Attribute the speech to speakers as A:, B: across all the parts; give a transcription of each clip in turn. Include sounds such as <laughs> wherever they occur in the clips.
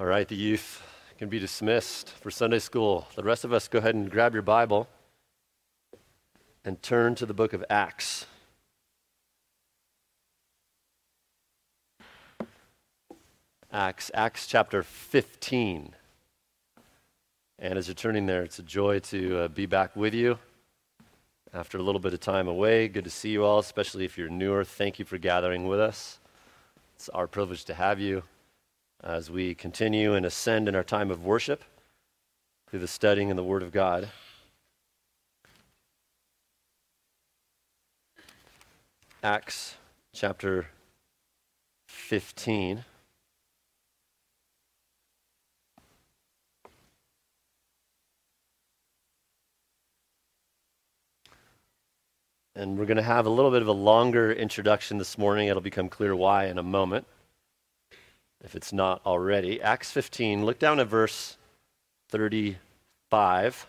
A: All right, the youth can be dismissed for Sunday school. The rest of us, go ahead and grab your Bible and turn to the book of Acts. Acts, Acts chapter 15. And as you're turning there, it's a joy to uh, be back with you after a little bit of time away. Good to see you all, especially if you're newer. Thank you for gathering with us. It's our privilege to have you as we continue and ascend in our time of worship through the studying in the Word of God. Acts chapter 15. And we're going to have a little bit of a longer introduction this morning. It'll become clear why in a moment, if it's not already. Acts 15, look down at verse 35.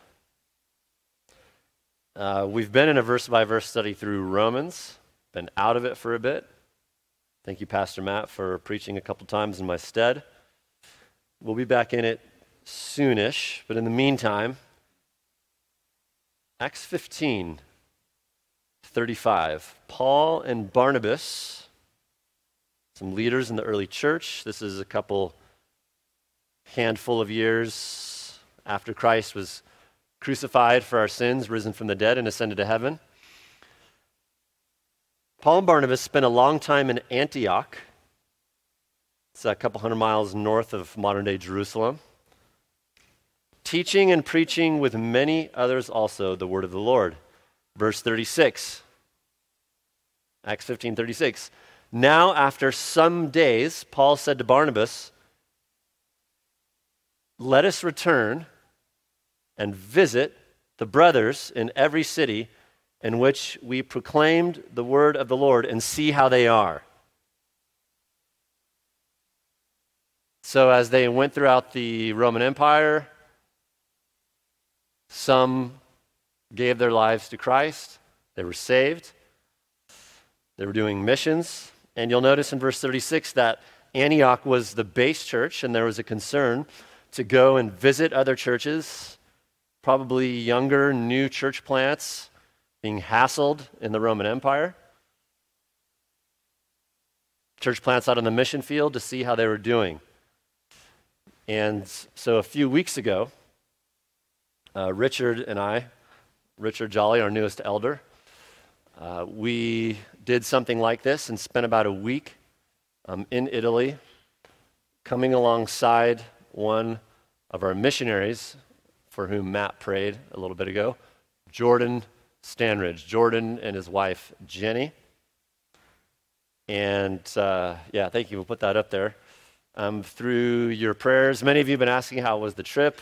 A: Uh, we've been in a verse by verse study through Romans, been out of it for a bit. Thank you, Pastor Matt, for preaching a couple times in my stead. We'll be back in it soonish, but in the meantime, Acts 15 35. Paul and Barnabas, some leaders in the early church. This is a couple handful of years after Christ was crucified for our sins, risen from the dead, and ascended to heaven. Paul and Barnabas spent a long time in Antioch. It's a couple hundred miles north of modern day Jerusalem. Teaching and preaching with many others also the word of the Lord. Verse 36. Acts 15 36. Now, after some days, Paul said to Barnabas, Let us return and visit the brothers in every city in which we proclaimed the word of the Lord and see how they are. So, as they went throughout the Roman Empire, some gave their lives to Christ, they were saved. They were doing missions. And you'll notice in verse 36 that Antioch was the base church, and there was a concern to go and visit other churches, probably younger, new church plants being hassled in the Roman Empire. Church plants out on the mission field to see how they were doing. And so a few weeks ago, uh, Richard and I, Richard Jolly, our newest elder, uh, we did something like this and spent about a week um, in Italy, coming alongside one of our missionaries for whom Matt prayed a little bit ago, Jordan Standridge. Jordan and his wife, Jenny. And uh, yeah, thank you. We'll put that up there. Um, through your prayers, many of you have been asking how was the trip.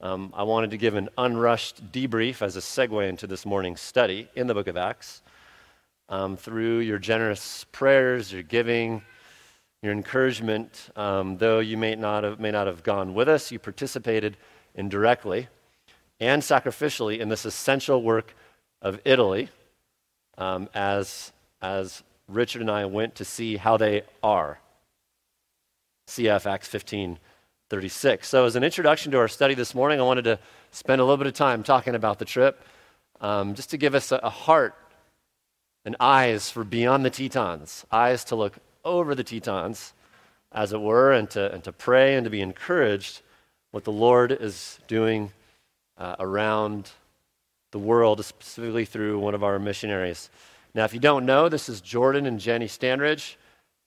A: Um, I wanted to give an unrushed debrief as a segue into this morning's study in the book of Acts um, through your generous prayers, your giving, your encouragement. Um, though you may not, have, may not have gone with us, you participated indirectly and sacrificially in this essential work of Italy um, as, as Richard and I went to see how they are. CF Acts 15 36. So, as an introduction to our study this morning, I wanted to spend a little bit of time talking about the trip, um, just to give us a, a heart and eyes for beyond the Tetons, eyes to look over the Tetons, as it were, and to, and to pray and to be encouraged what the Lord is doing uh, around the world, specifically through one of our missionaries. Now, if you don't know, this is Jordan and Jenny Standridge.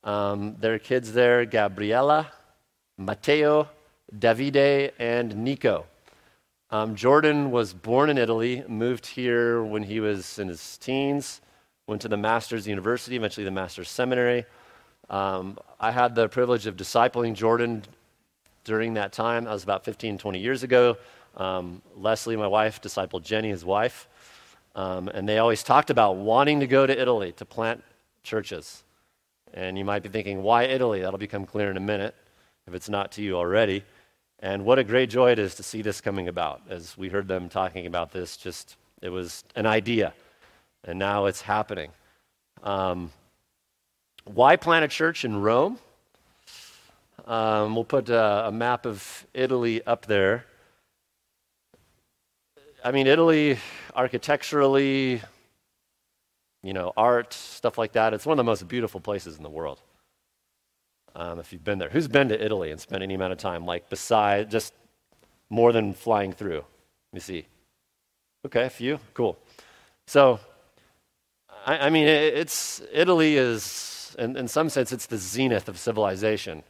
A: Um, their kids there, Gabriella, Matteo, Davide, and Nico. Um, Jordan was born in Italy, moved here when he was in his teens went to the Master's University, eventually the Master's Seminary. Um, I had the privilege of discipling Jordan during that time. That was about 15, 20 years ago. Um, Leslie, my wife, discipled Jenny, his wife. Um, and they always talked about wanting to go to Italy to plant churches. And you might be thinking, why Italy? That'll become clear in a minute if it's not to you already. And what a great joy it is to see this coming about. As we heard them talking about this, just it was an idea and now it's happening. Um, why plant a church in Rome? Um, we'll put a, a map of Italy up there. I mean, Italy, architecturally, you know, art, stuff like that, it's one of the most beautiful places in the world. Um, if you've been there. Who's been to Italy and spent any amount of time, like beside, just more than flying through? Let me see. Okay, a few. Cool. So, I, I mean, it, it's Italy is, in, in some sense, it's the zenith of civilization.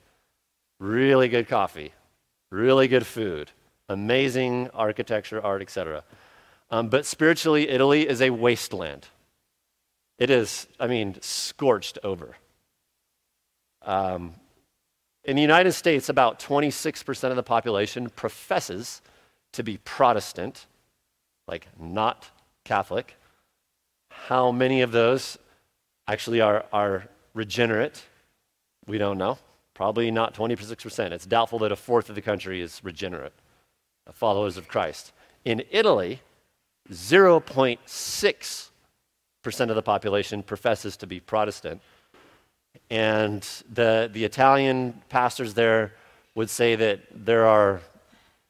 A: Really good coffee, really good food, amazing architecture, art, etc. Um, but spiritually, Italy is a wasteland. It is, I mean, scorched over. Um, in the United States, about 26% of the population professes to be Protestant, like not Catholic. How many of those actually are, are regenerate? We don't know. Probably not 26%. It's doubtful that a fourth of the country is regenerate, followers of Christ. In Italy, 0.6% of the population professes to be Protestant. And the, the Italian pastors there would say that there are,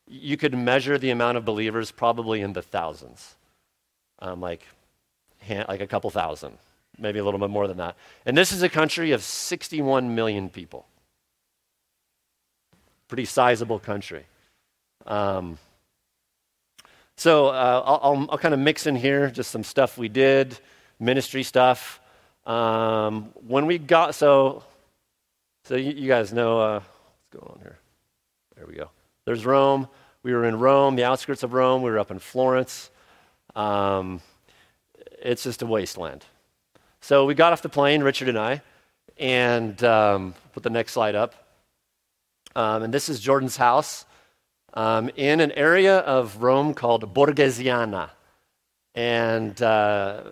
A: you could measure the amount of believers probably in the thousands, um, like, like a couple thousand, maybe a little bit more than that. And this is a country of 61 million people. Pretty sizable country. Um, so uh, I'll, I'll, I'll kind of mix in here just some stuff we did, ministry stuff. Um, when we got, so, so you, you guys know, uh, what's going on here? There we go. There's Rome. We were in Rome, the outskirts of Rome. We were up in Florence. Um, it's just a wasteland. So we got off the plane, Richard and I, and um, put the next slide up. Um, and this is Jordan's house um, in an area of Rome called Borghesiana. And uh,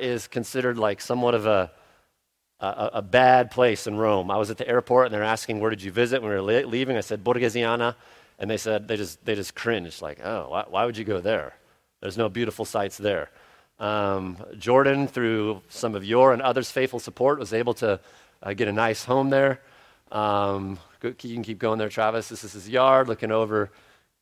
A: is considered like somewhat of a, a, a, bad place in Rome. I was at the airport and they're asking, Where did you visit? When we were leaving, I said, Borghesiana. And they said, They just, they just cringed, like, Oh, why, why would you go there? There's no beautiful sights there. Um, Jordan, through some of your and others' faithful support, was able to uh, get a nice home there. Um, you can keep going there, Travis. This is his yard, looking over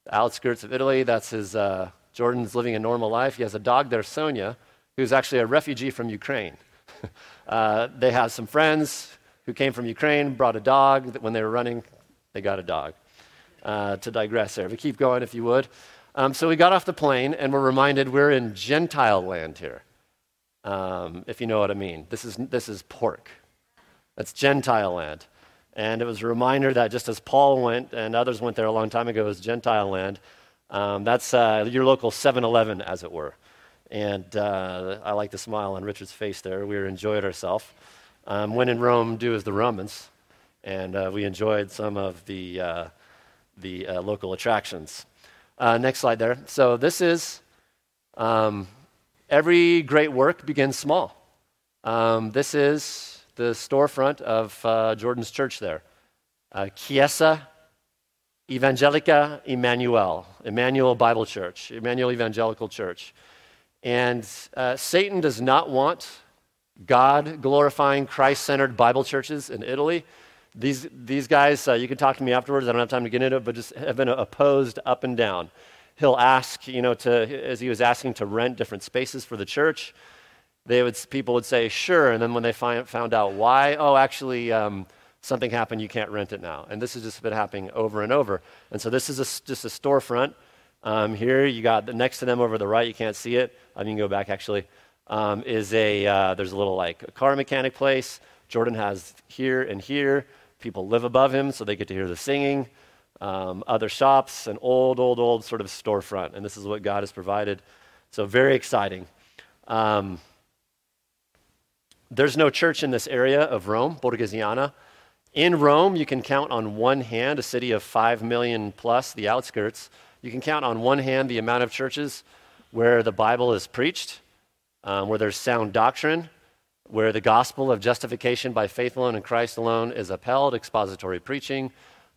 A: the outskirts of Italy. That's his uh, Jordan's living a normal life. He has a dog there, Sonia, who's actually a refugee from Ukraine. <laughs> uh, they have some friends who came from Ukraine, brought a dog. When they were running, they got a dog. Uh, to digress there. But keep going if you would. Um, so we got off the plane and we're reminded we're in Gentile land here, um, if you know what I mean. This is, this is pork. That's Gentile land. And it was a reminder that just as Paul went and others went there a long time ago, was Gentile land. Um, that's uh, your local 7 Eleven, as it were. And uh, I like the smile on Richard's face there. We enjoyed ourselves. Um, when in Rome, do as the Romans. And uh, we enjoyed some of the, uh, the uh, local attractions. Uh, next slide there. So, this is um, every great work begins small. Um, this is the storefront of Jordan's church there. Chiesa Evangelica Emmanuel, Emmanuel Bible Church, Emmanuel Evangelical Church. And uh, Satan does not want God glorifying, Christ centered Bible churches in Italy. These, these guys, uh, you can talk to me afterwards. I don't have time to get into it, but just have been opposed up and down. He'll ask, you know, to, as he was asking to rent different spaces for the church, they would, people would say, sure. And then when they find, found out why, oh, actually, um, something happened, you can't rent it now. And this has just been happening over and over. And so this is a, just a storefront. Um, here you got the, next to them over the right, you can't see it. I mean, go back actually. Um, is a uh, there's a little like a car mechanic place. Jordan has here and here. People live above him, so they get to hear the singing. Um, other shops, an old, old, old sort of storefront, and this is what God has provided. So very exciting. Um, there's no church in this area of Rome, Borghesiana. In Rome, you can count on one hand, a city of 5 million plus, the outskirts, you can count on one hand the amount of churches where the Bible is preached, um, where there's sound doctrine, where the gospel of justification by faith alone and Christ alone is upheld, expository preaching,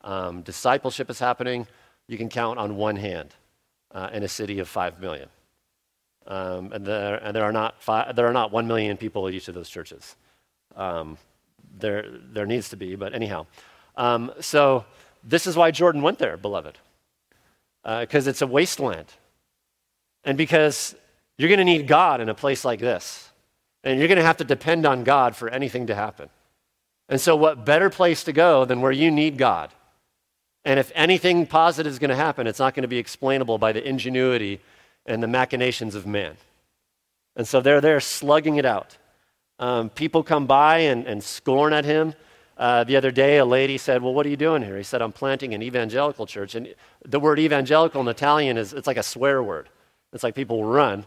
A: um, discipleship is happening. You can count on one hand uh, in a city of 5 million. Um, and, there, and there, are not five, there are not 1 million people at each of those churches. Um, there, there needs to be, but anyhow. Um, so, this is why Jordan went there, beloved, because uh, it's a wasteland. And because you're going to need God in a place like this. And you're going to have to depend on God for anything to happen. And so, what better place to go than where you need God? And if anything positive is going to happen, it's not going to be explainable by the ingenuity and the machinations of man. And so they're there slugging it out. Um, people come by and, and scorn at him. Uh, the other day, a lady said, Well, what are you doing here? He said, I'm planting an evangelical church. And the word evangelical in Italian is it's like a swear word. It's like people run.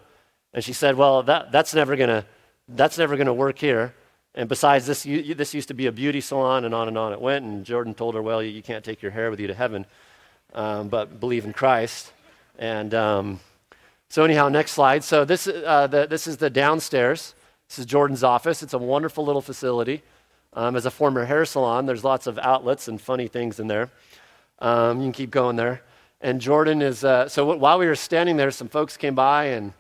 A: And she said, Well, that, that's never going to that's never going to work here. And besides, this, you, this used to be a beauty salon, and on and on it went. And Jordan told her, Well, you, you can't take your hair with you to heaven, um, but believe in Christ. And um, so, anyhow, next slide. So, this, uh, the, this is the downstairs. This is Jordan's office. It's a wonderful little facility. Um, as a former hair salon, there's lots of outlets and funny things in there. Um, you can keep going there. And Jordan is, uh, so while we were standing there, some folks came by and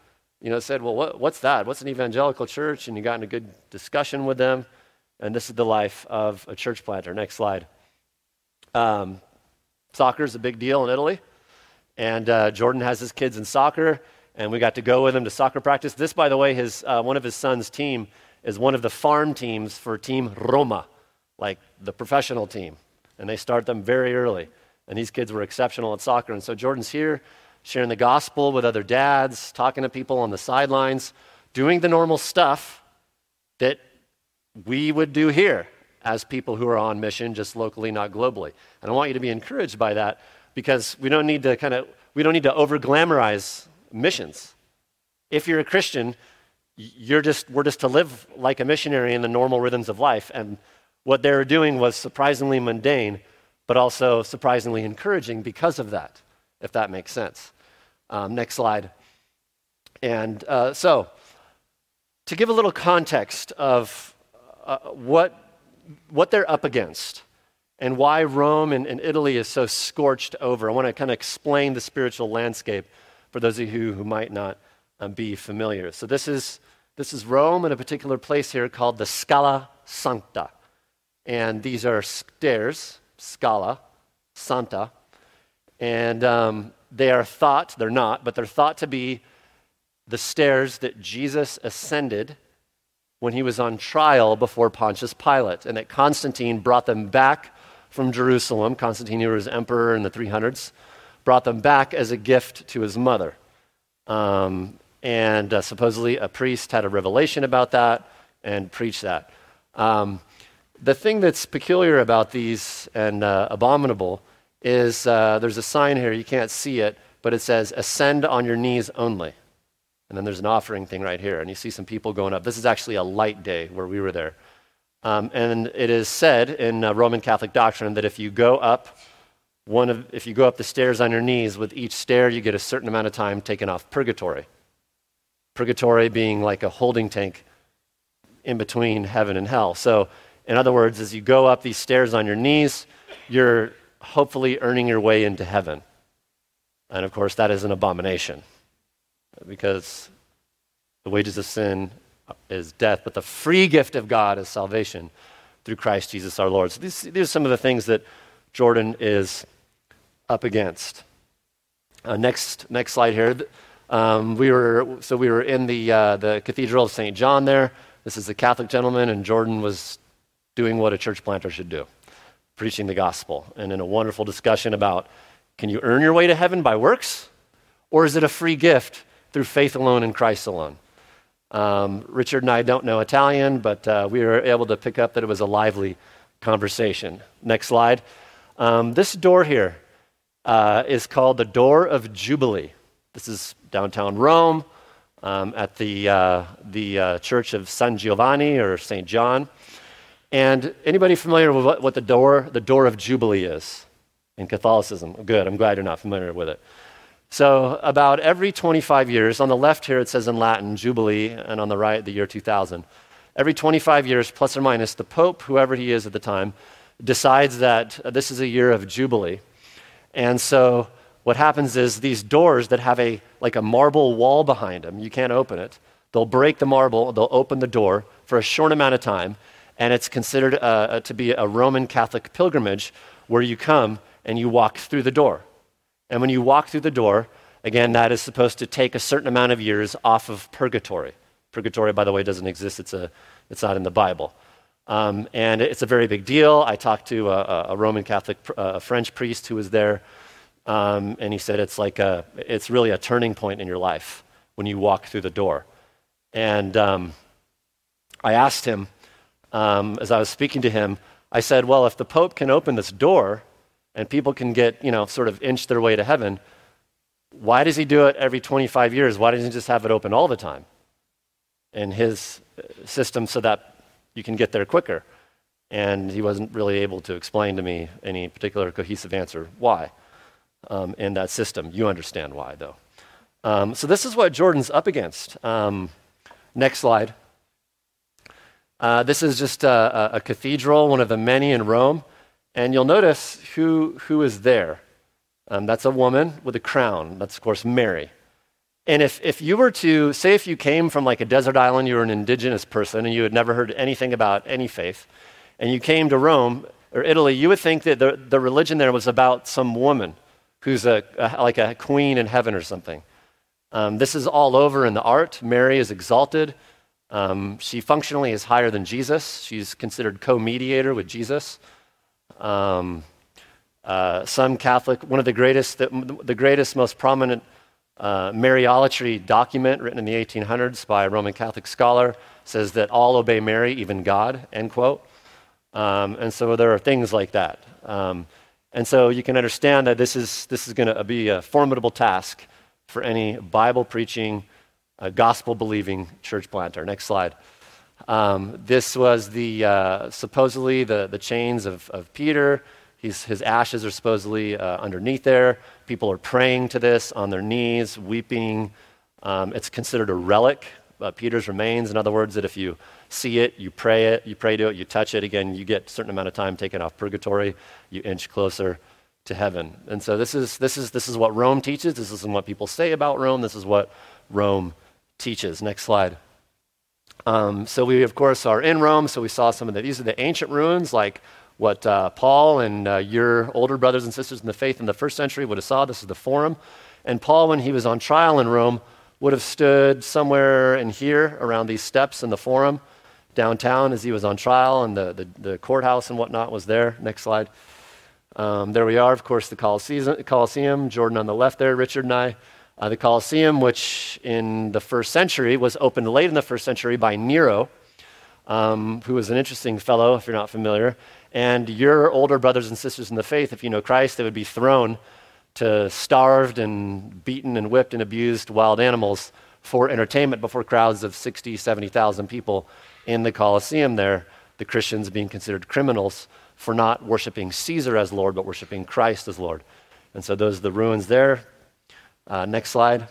A: you know, said, Well, what, what's that? What's an evangelical church? And you got in a good discussion with them. And this is the life of a church planter. Next slide. Um, soccer is a big deal in Italy. And uh, Jordan has his kids in soccer, and we got to go with him to soccer practice. This, by the way, his, uh, one of his son's team is one of the farm teams for Team Roma, like the professional team. And they start them very early. And these kids were exceptional at soccer. And so Jordan's here sharing the gospel with other dads, talking to people on the sidelines, doing the normal stuff that we would do here as people who are on mission, just locally, not globally. And I want you to be encouraged by that because we don't need to kind of we don't need to over glamorize missions. If you're a Christian, you're just we're just to live like a missionary in the normal rhythms of life. And what they were doing was surprisingly mundane, but also surprisingly encouraging because of that, if that makes sense. Um, next slide. And uh, so, to give a little context of uh, what, what they're up against and why Rome and, and, Italy is so scorched over, I want to kind of explain the spiritual landscape for those of you who might not um, be familiar. So, this is, this is Rome in a particular place here called the Scala Sancta. And these are stairs, Scala Santa. And um, they are thought, they're not, but they're thought to be the stairs that Jesus ascended when he was on trial before Pontius Pilate, and that Constantine brought them back from Jerusalem. Constantine, who was emperor in the 300s, brought them back as a gift to his mother. Um, and uh, supposedly a priest had a revelation about that and preached that. Um, the thing that's peculiar about these and uh, abominable is uh, there's a sign here, you can't see it, but it says, Ascend on your knees only. And then there's an offering thing right here, and you see some people going up. This is actually a light day where we were there. Um, and it is said in uh, Roman Catholic doctrine that if you go up one of, if you go up the stairs on your knees, with each stair you get a certain amount of time taken off purgatory. Purgatory being like a holding tank in between heaven and hell. So, in other words, as you go up these stairs on your knees, you're hopefully earning your way into heaven. And of course, that is an abomination because the wages of sin is death, but the free gift of God is salvation through Christ Jesus our Lord. So these, these are some of the things that Jordan is up against. Uh, next, next slide here. Um, we were, so we were in the, uh, the Cathedral of St. John there. This is a Catholic gentleman, and Jordan was doing what a church planter should do preaching the gospel and in a wonderful discussion about can you earn your way to heaven by works? Or is it a free gift through faith alone in Christ alone? Um, Richard and I don't know Italian, but uh, we were able to pick up that it was a lively conversation. Next slide. Um, this door here uh, is called the Door of Jubilee. This is downtown Rome um, at the, uh, the uh, Church of San Giovanni or St. John. And anybody familiar with what, what the door, the door of Jubilee is in Catholicism? Good, I'm glad you're not familiar with it. So, about every 25 years, on the left here it says in Latin, Jubilee, and on the right, the year 2000. Every 25 years, plus or minus, the Pope, whoever he is at the time, decides that this is a year of Jubilee. And so, what happens is these doors that have a like a marble wall behind them, you can't open it. They'll break the marble, they'll open the door for a short amount of time, and it's considered uh, to be a Roman Catholic pilgrimage where you come and you walk through the door. And when you walk through the door, again, that is supposed to take a certain amount of years off of purgatory. Purgatory, by the way, doesn't exist, it's, a, it's not in the Bible. Um, and it's a very big deal. I talked to a, a Roman Catholic, a French priest who was there, um, and he said it's like a, it's really a turning point in your life when you walk through the door. And um, I asked him, um, as I was speaking to him, I said, well, if the Pope can open this door and people can get, you know, sort of inch their way to heaven, why does he do it every 25 years? Why doesn't he just have it open all the time in his uh, system so that you can get there quicker. And he wasn't really able to explain to me any particular cohesive answer why um, in that system. You understand why, though. Um, so, this is what Jordan's up against. Um, next slide. Uh, this is just a, a, cathedral, one of the many in Rome. And you'll notice who, who is there. Um, that's a woman with a crown. That's, of course, Mary. And if, if you were to, say, if you came from like a desert island, you were an indigenous person and you had never heard anything about any faith, and you came to Rome or Italy, you would think that the, the religion there was about some woman who's a, a like a queen in heaven or something. Um, this is all over in the art. Mary is exalted. Um, she functionally is higher than Jesus. She's considered co mediator with Jesus. Um, uh, some Catholic, one of the greatest, the, the greatest, most prominent uh, Mariolatry document written in the 1800s by a Roman Catholic scholar says that all obey Mary, even God, end quote. Um, and so there are things like that. Um, and so you can understand that this is, this is going to be a formidable task for any Bible preaching, uh, gospel believing church planter. Next slide. Um, this was the, uh, supposedly the, the chains of, of Peter. He's, his ashes are supposedly uh, underneath there. People are praying to this on their knees, weeping. Um, it's considered a relic, uh, Peter's remains. In other words, that if you see it, you pray it, you pray to it, you touch it, again, you get a certain amount of time taken off purgatory, you inch closer to heaven. And so this is, this is, this is what Rome teaches. This is what people say about Rome. This is what Rome teaches. Next slide. Um, so we, of course, are in Rome. So we saw some of the, these are the ancient ruins, like what uh, Paul and uh, your older brothers and sisters in the faith in the first century would have saw. This is the Forum. And Paul, when he was on trial in Rome, would have stood somewhere in here around these steps in the Forum downtown as he was on trial, and the, the, the courthouse and whatnot was there. Next slide. Um, there we are, of course, the Colosseum, Jordan on the left there, Richard and I. Uh, the Colosseum, which in the first century was opened late in the first century by Nero, um, who was an interesting fellow, if you're not familiar. And your older brothers and sisters in the faith, if you know Christ, they would be thrown to starved and beaten and whipped and abused wild animals for entertainment before crowds of 60, 70,000 people in the Colosseum there, the Christians being considered criminals for not worshiping Caesar as Lord, but worshiping Christ as Lord. And so those are the ruins there. Uh, next slide.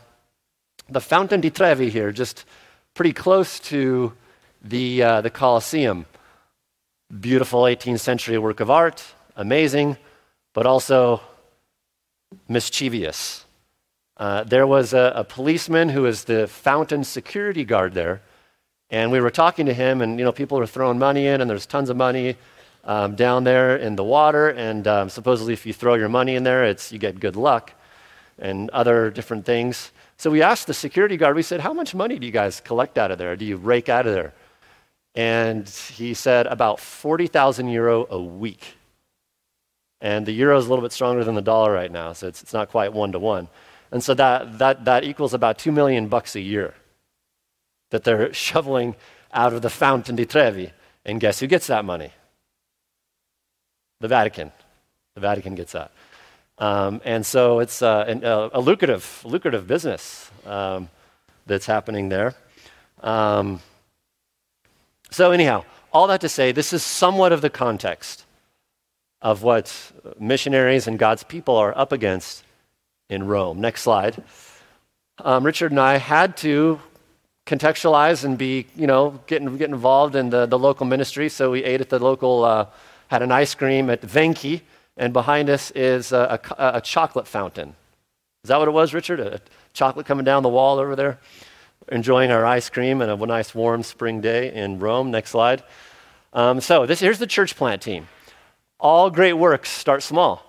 A: The Fountain di Trevi here, just pretty close to the, uh, the Colosseum. Beautiful 18th century work of art, amazing, but also mischievous. Uh, there was a, a, policeman who was the fountain security guard there, and we were talking to him, and you know, people were throwing money in, and there's tons of money um, down there in the water, and um, supposedly if you throw your money in there, it's you get good luck, and other different things. So we asked the security guard. We said, "How much money do you guys collect out of there? Do you rake out of there?" And he said about 40,000 euro a week. And the euro is a little bit stronger than the dollar right now, so it's, it's not quite one to one. And so that, that, that equals about 2 million bucks a year that they're <laughs> shoveling out of the Fountain di Trevi. And guess who gets that money? The Vatican. The Vatican gets that. Um, and so it's uh, an, uh, a lucrative, lucrative business um, that's happening there. Um, so, anyhow, all that to say, this is somewhat of the context of what missionaries and God's people are up against in Rome. Next slide. Um, Richard and I had to contextualize and be, you know, get, get involved in the, the local ministry. So we ate at the local, uh, had an ice cream at Venchi, and behind us is a, a, a chocolate fountain. Is that what it was, Richard? A chocolate coming down the wall over there? enjoying our ice cream and a nice warm spring day in Rome. Next slide. Um, so this, here's the church plant team. All great works start small.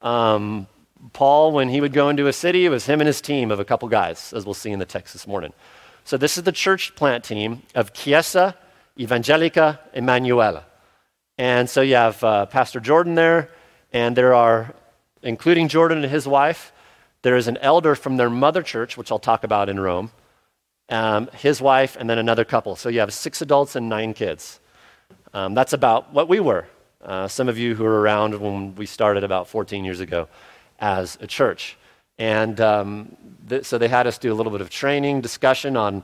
A: Um, Paul, when he would go into a city, it was him and his team of a couple guys, as we'll see in the text this morning. So this is the church plant team of Chiesa Evangelica Emanuela. And so you have uh, Pastor Jordan there, and there are, including Jordan and his wife, there is an elder from their mother church, which I'll talk about in Rome, um, his wife, and then another couple. So you have six adults and nine kids. Um, that's about what we were. Uh, some of you who were around when we started about 14 years ago as a church. And um, th- so they had us do a little bit of training, discussion on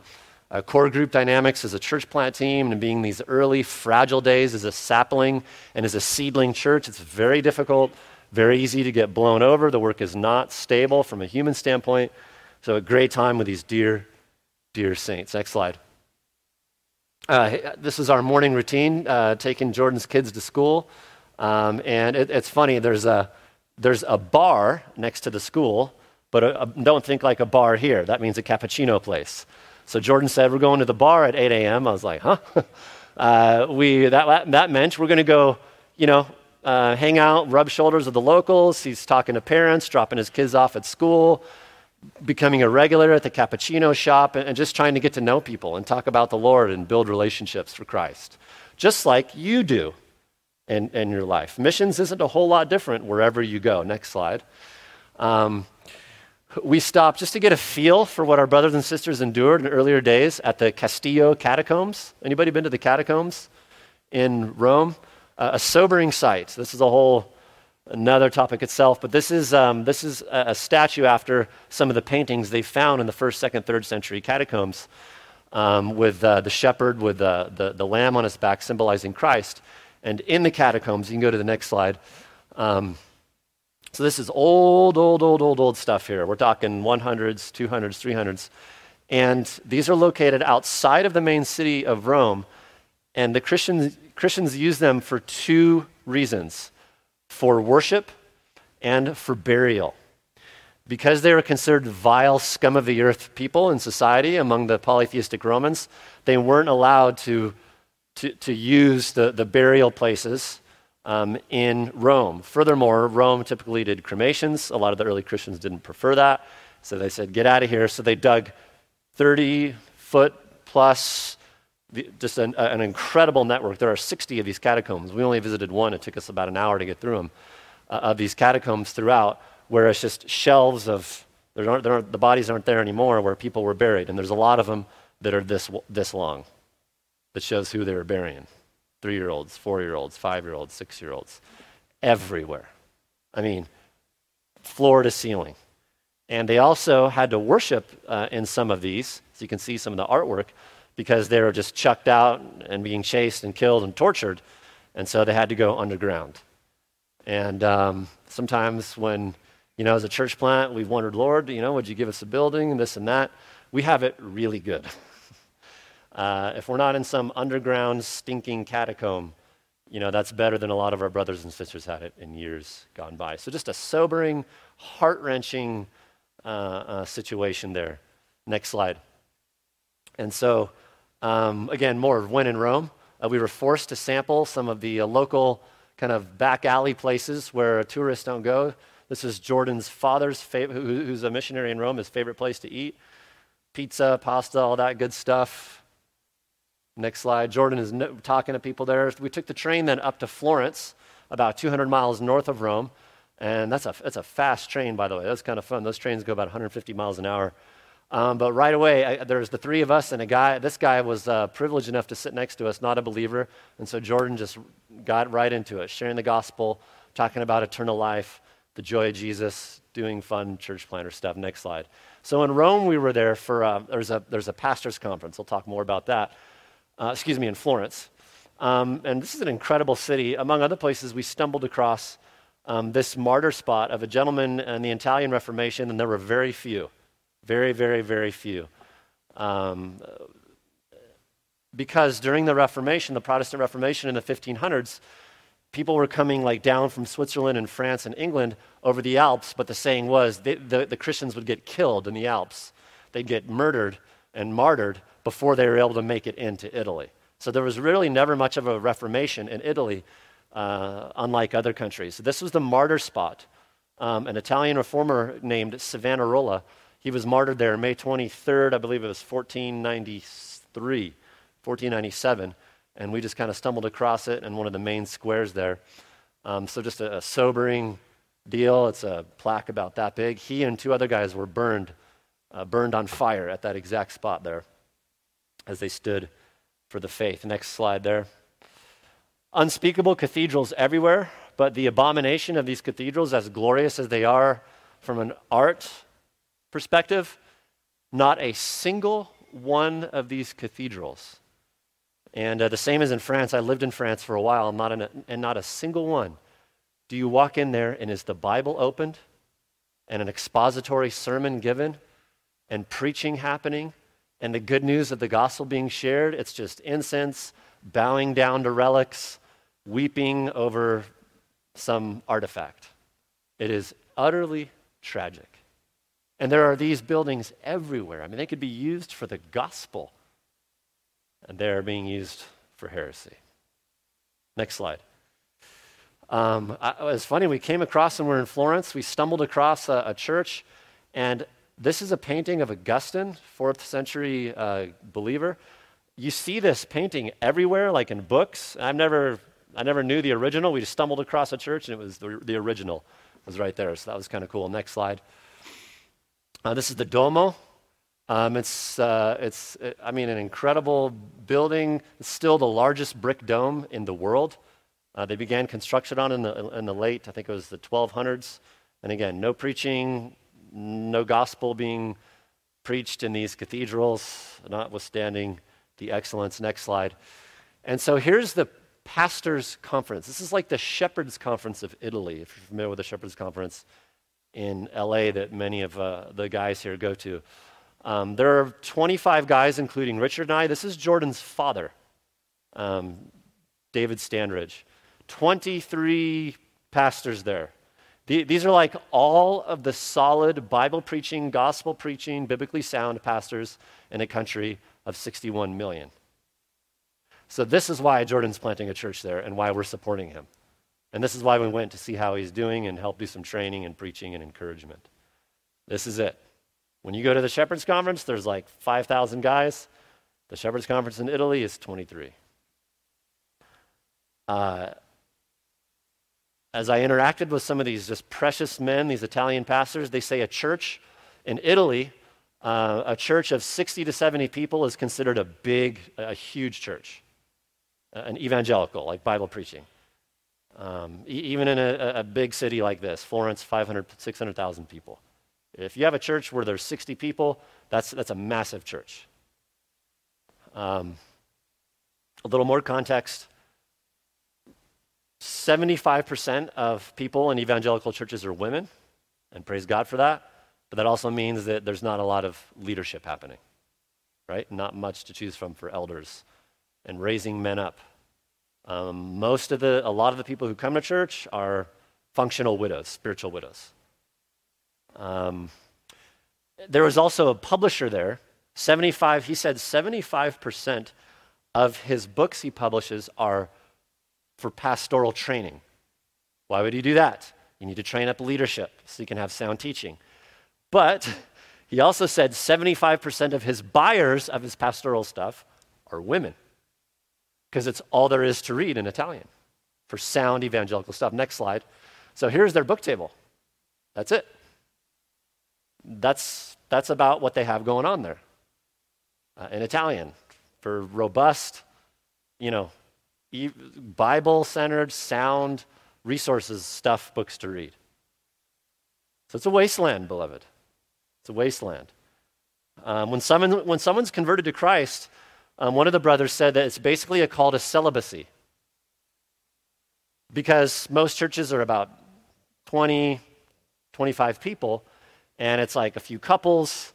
A: uh, core group dynamics as a church plant team and being these early fragile days as a sapling and as a seedling church. It's very difficult, very easy to get blown over. The work is not stable from a human standpoint. So, a great time with these dear, dear saints. Next slide. Uh, this is our morning routine, uh, taking Jordan's kids to school. Um, and it, it's funny, there's a, there's a bar next to the school, but a, a, don't think like a bar here. That means a cappuccino place. So Jordan said, We're going to the bar at 8 a.m. I was like, Huh? <laughs> uh, we, that, that meant we're going to go, you know, uh, hang out, rub shoulders with the locals. He's talking to parents, dropping his kids off at school becoming a regular at the cappuccino shop and, and just trying to get to know people and talk about the Lord and build relationships for Christ, just like you do in, in your life. Missions isn't a whole lot different wherever you go. Next slide. Um, we stopped just to get a feel for what our brothers and sisters endured in earlier days at the Castillo catacombs. Anybody been to the catacombs in Rome? Uh, a sobering sight. This is a whole another topic itself, but this is, um, this is a, a, statue after some of the paintings they found in the first, second, third century catacombs um, with uh, the shepherd with uh, the, the lamb on his back symbolizing Christ. And in the catacombs, you can go to the next slide. Um, so this is old, old, old, old, old stuff here. We're talking 100s, 200s, 300s. And these are located outside of the main city of Rome. And the Christians, Christians use them for two reasons for worship and for burial. Because they were considered vile, scum of the earth people in society among the polytheistic Romans, they weren't allowed to, to, to use the, the burial places um, in Rome. Furthermore, Rome typically did cremations. A lot of the early Christians didn't prefer that. So they said, get out of here. So they dug 30 foot plus just an, an, incredible network. There are 60 of these catacombs. We only visited one. It took us about an hour to get through them, uh, of these catacombs throughout, where it's just shelves of, there aren't, there aren't, the bodies aren't there anymore where people were buried. And there's a lot of them that are this, this long that shows who they were burying three year olds, four year olds, five year olds, six year olds, everywhere. I mean, floor to ceiling. And they also had to worship uh, in some of these. So you can see some of the artwork because they were just chucked out and being chased and killed and tortured. And so they had to go underground. And um, sometimes when, you know, as a church plant, we've wondered, Lord, you know, would you give us a building and this and that? We have it really good. Uh, if we're not in some underground stinking catacomb, you know, that's better than a lot of our brothers and sisters had it in years gone by. So just a sobering, heart wrenching uh, uh, situation there. Next slide. And so, um, again, more of when in Rome. Uh, we were forced to sample some of the uh, local kind of back alley places where tourists don't go. This is Jordan's father's, fav- who, who's a missionary in Rome, his favorite place to eat. Pizza, pasta, all that good stuff. Next slide. Jordan is no- talking to people there. We took the train then up to Florence, about 200 miles north of Rome. And that's a, that's a fast train, by the way. That's kind of fun. Those trains go about 150 miles an hour. Um, but right away, there's the three of us and a guy. This guy was uh, privileged enough to sit next to us, not a believer. And so Jordan just got right into it, sharing the gospel, talking about eternal life, the joy of Jesus, doing fun church planter stuff. Next slide. So in Rome, we were there for, uh, there's, a, there's a pastor's conference. We'll talk more about that. Uh, excuse me, in Florence. Um, and this is an incredible city. Among other places, we stumbled across um, this martyr spot of a gentleman in the Italian Reformation, and there were very few. Very, very, very few. Um, because during the Reformation, the Protestant Reformation in the 1500s, people were coming like down from Switzerland and France and England over the Alps, but the saying was they, the, the Christians would get killed in the Alps. They'd get murdered and martyred before they were able to make it into Italy. So there was really never much of a Reformation in Italy, uh, unlike other countries. This was the martyr spot. Um, an Italian reformer named Savonarola, he was martyred there May 23rd, I believe it was 1493, 1497. And we just kind of stumbled across it in one of the main squares there. Um, so just a, a sobering deal. It's a plaque about that big. He and two other guys were burned, uh, burned on fire at that exact spot there as they stood for the faith. Next slide there. Unspeakable cathedrals everywhere, but the abomination of these cathedrals, as glorious as they are from an art perspective, not a single one of these cathedrals. And uh, the same as in France. I lived in France for a while, not a, and not a single one. Do you walk in there and is the Bible opened and an expository sermon given and preaching happening and the good news of the gospel being shared. It's just incense, bowing down to relics, weeping over some artifact. It is utterly tragic. And there are these buildings everywhere. I mean, they could be used for the gospel, and they're being used for heresy. Next slide. Um, it was funny, we came across, and we're in Florence, we stumbled across a, a church, and this is a painting of Augustine, fourth century uh, believer. You see this painting everywhere, like in books. I've never, I never knew the original. We just stumbled across a church and it was the, the original was right there. So that was kind of cool. Next slide. Uh, this is the Duomo. Um, it's, uh, it's, I mean, an incredible building. It's still the largest brick dome in the world. Uh, they began construction on in the, in the late, I think it was the 1200s. And again, no preaching, no gospel being preached in these cathedrals, notwithstanding the excellence. Next slide. And so here's the pastors' conference. This is like the shepherds' conference of Italy, if you're familiar with the shepherds' conference in LA that many of uh, the guys here go to. Um, there are 25 guys, including Richard and I. This is Jordan's father, um, David Standridge. 23 pastors there. These are like all of the solid Bible preaching, gospel preaching, biblically sound pastors in a country of 61 million. So, this is why Jordan's planting a church there and why we're supporting him. And this is why we went to see how he's doing and help do some training and preaching and encouragement. This is it. When you go to the Shepherds Conference, there's like 5,000 guys. The Shepherds Conference in Italy is 23. Uh, as I interacted with some of these just precious men, these Italian pastors, they say a church in Italy, uh, a church of 60 to 70 people is considered a big, a huge church, an evangelical, like Bible preaching. Um, e- even in a, a, big city like this, Florence, 500, 600,000 people. If you have a church where there's 60 people, that's, that's a massive church. Um, a little more context 75% of people in evangelical churches are women, and praise God for that. But that also means that there's not a lot of leadership happening, right? Not much to choose from for elders and raising men up. Um, most of the, a lot of the people who come to church are functional widows, spiritual widows. Um, there was also a publisher there. 75, he said 75% of his books he publishes are for pastoral training. Why would he do that? You need to train up leadership so you can have sound teaching. But he also said 75% of his buyers of his pastoral stuff are women because it's all there is to read in Italian for sound evangelical stuff. Next slide. So here's their book table. That's it. That's, that's about what they have going on there uh, in Italian for robust, you know, Bible centered, sound resources, stuff, books to read. So it's a wasteland, beloved. It's a wasteland. Um, when, someone, when someone's converted to Christ, um, one of the brothers said that it's basically a call to celibacy. Because most churches are about 20, 25 people, and it's like a few couples,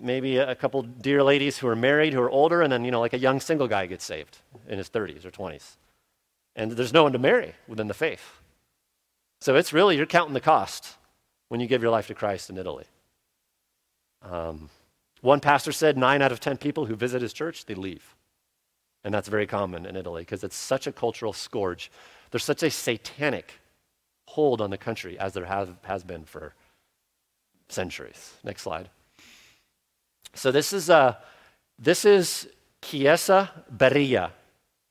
A: maybe a couple dear ladies who are married who are older, and then, you know, like a young single guy gets saved in his 30s or 20s. And there's no one to marry within the faith. So it's really, you're counting the cost when you give your life to Christ in Italy. Um, one pastor said nine out of 10 people who visit his church, they leave. And that's very common in Italy because it's such a cultural scourge. There's such a satanic hold on the country as there has, has been for centuries. Next slide. So this is, uh, this is Chiesa Berea,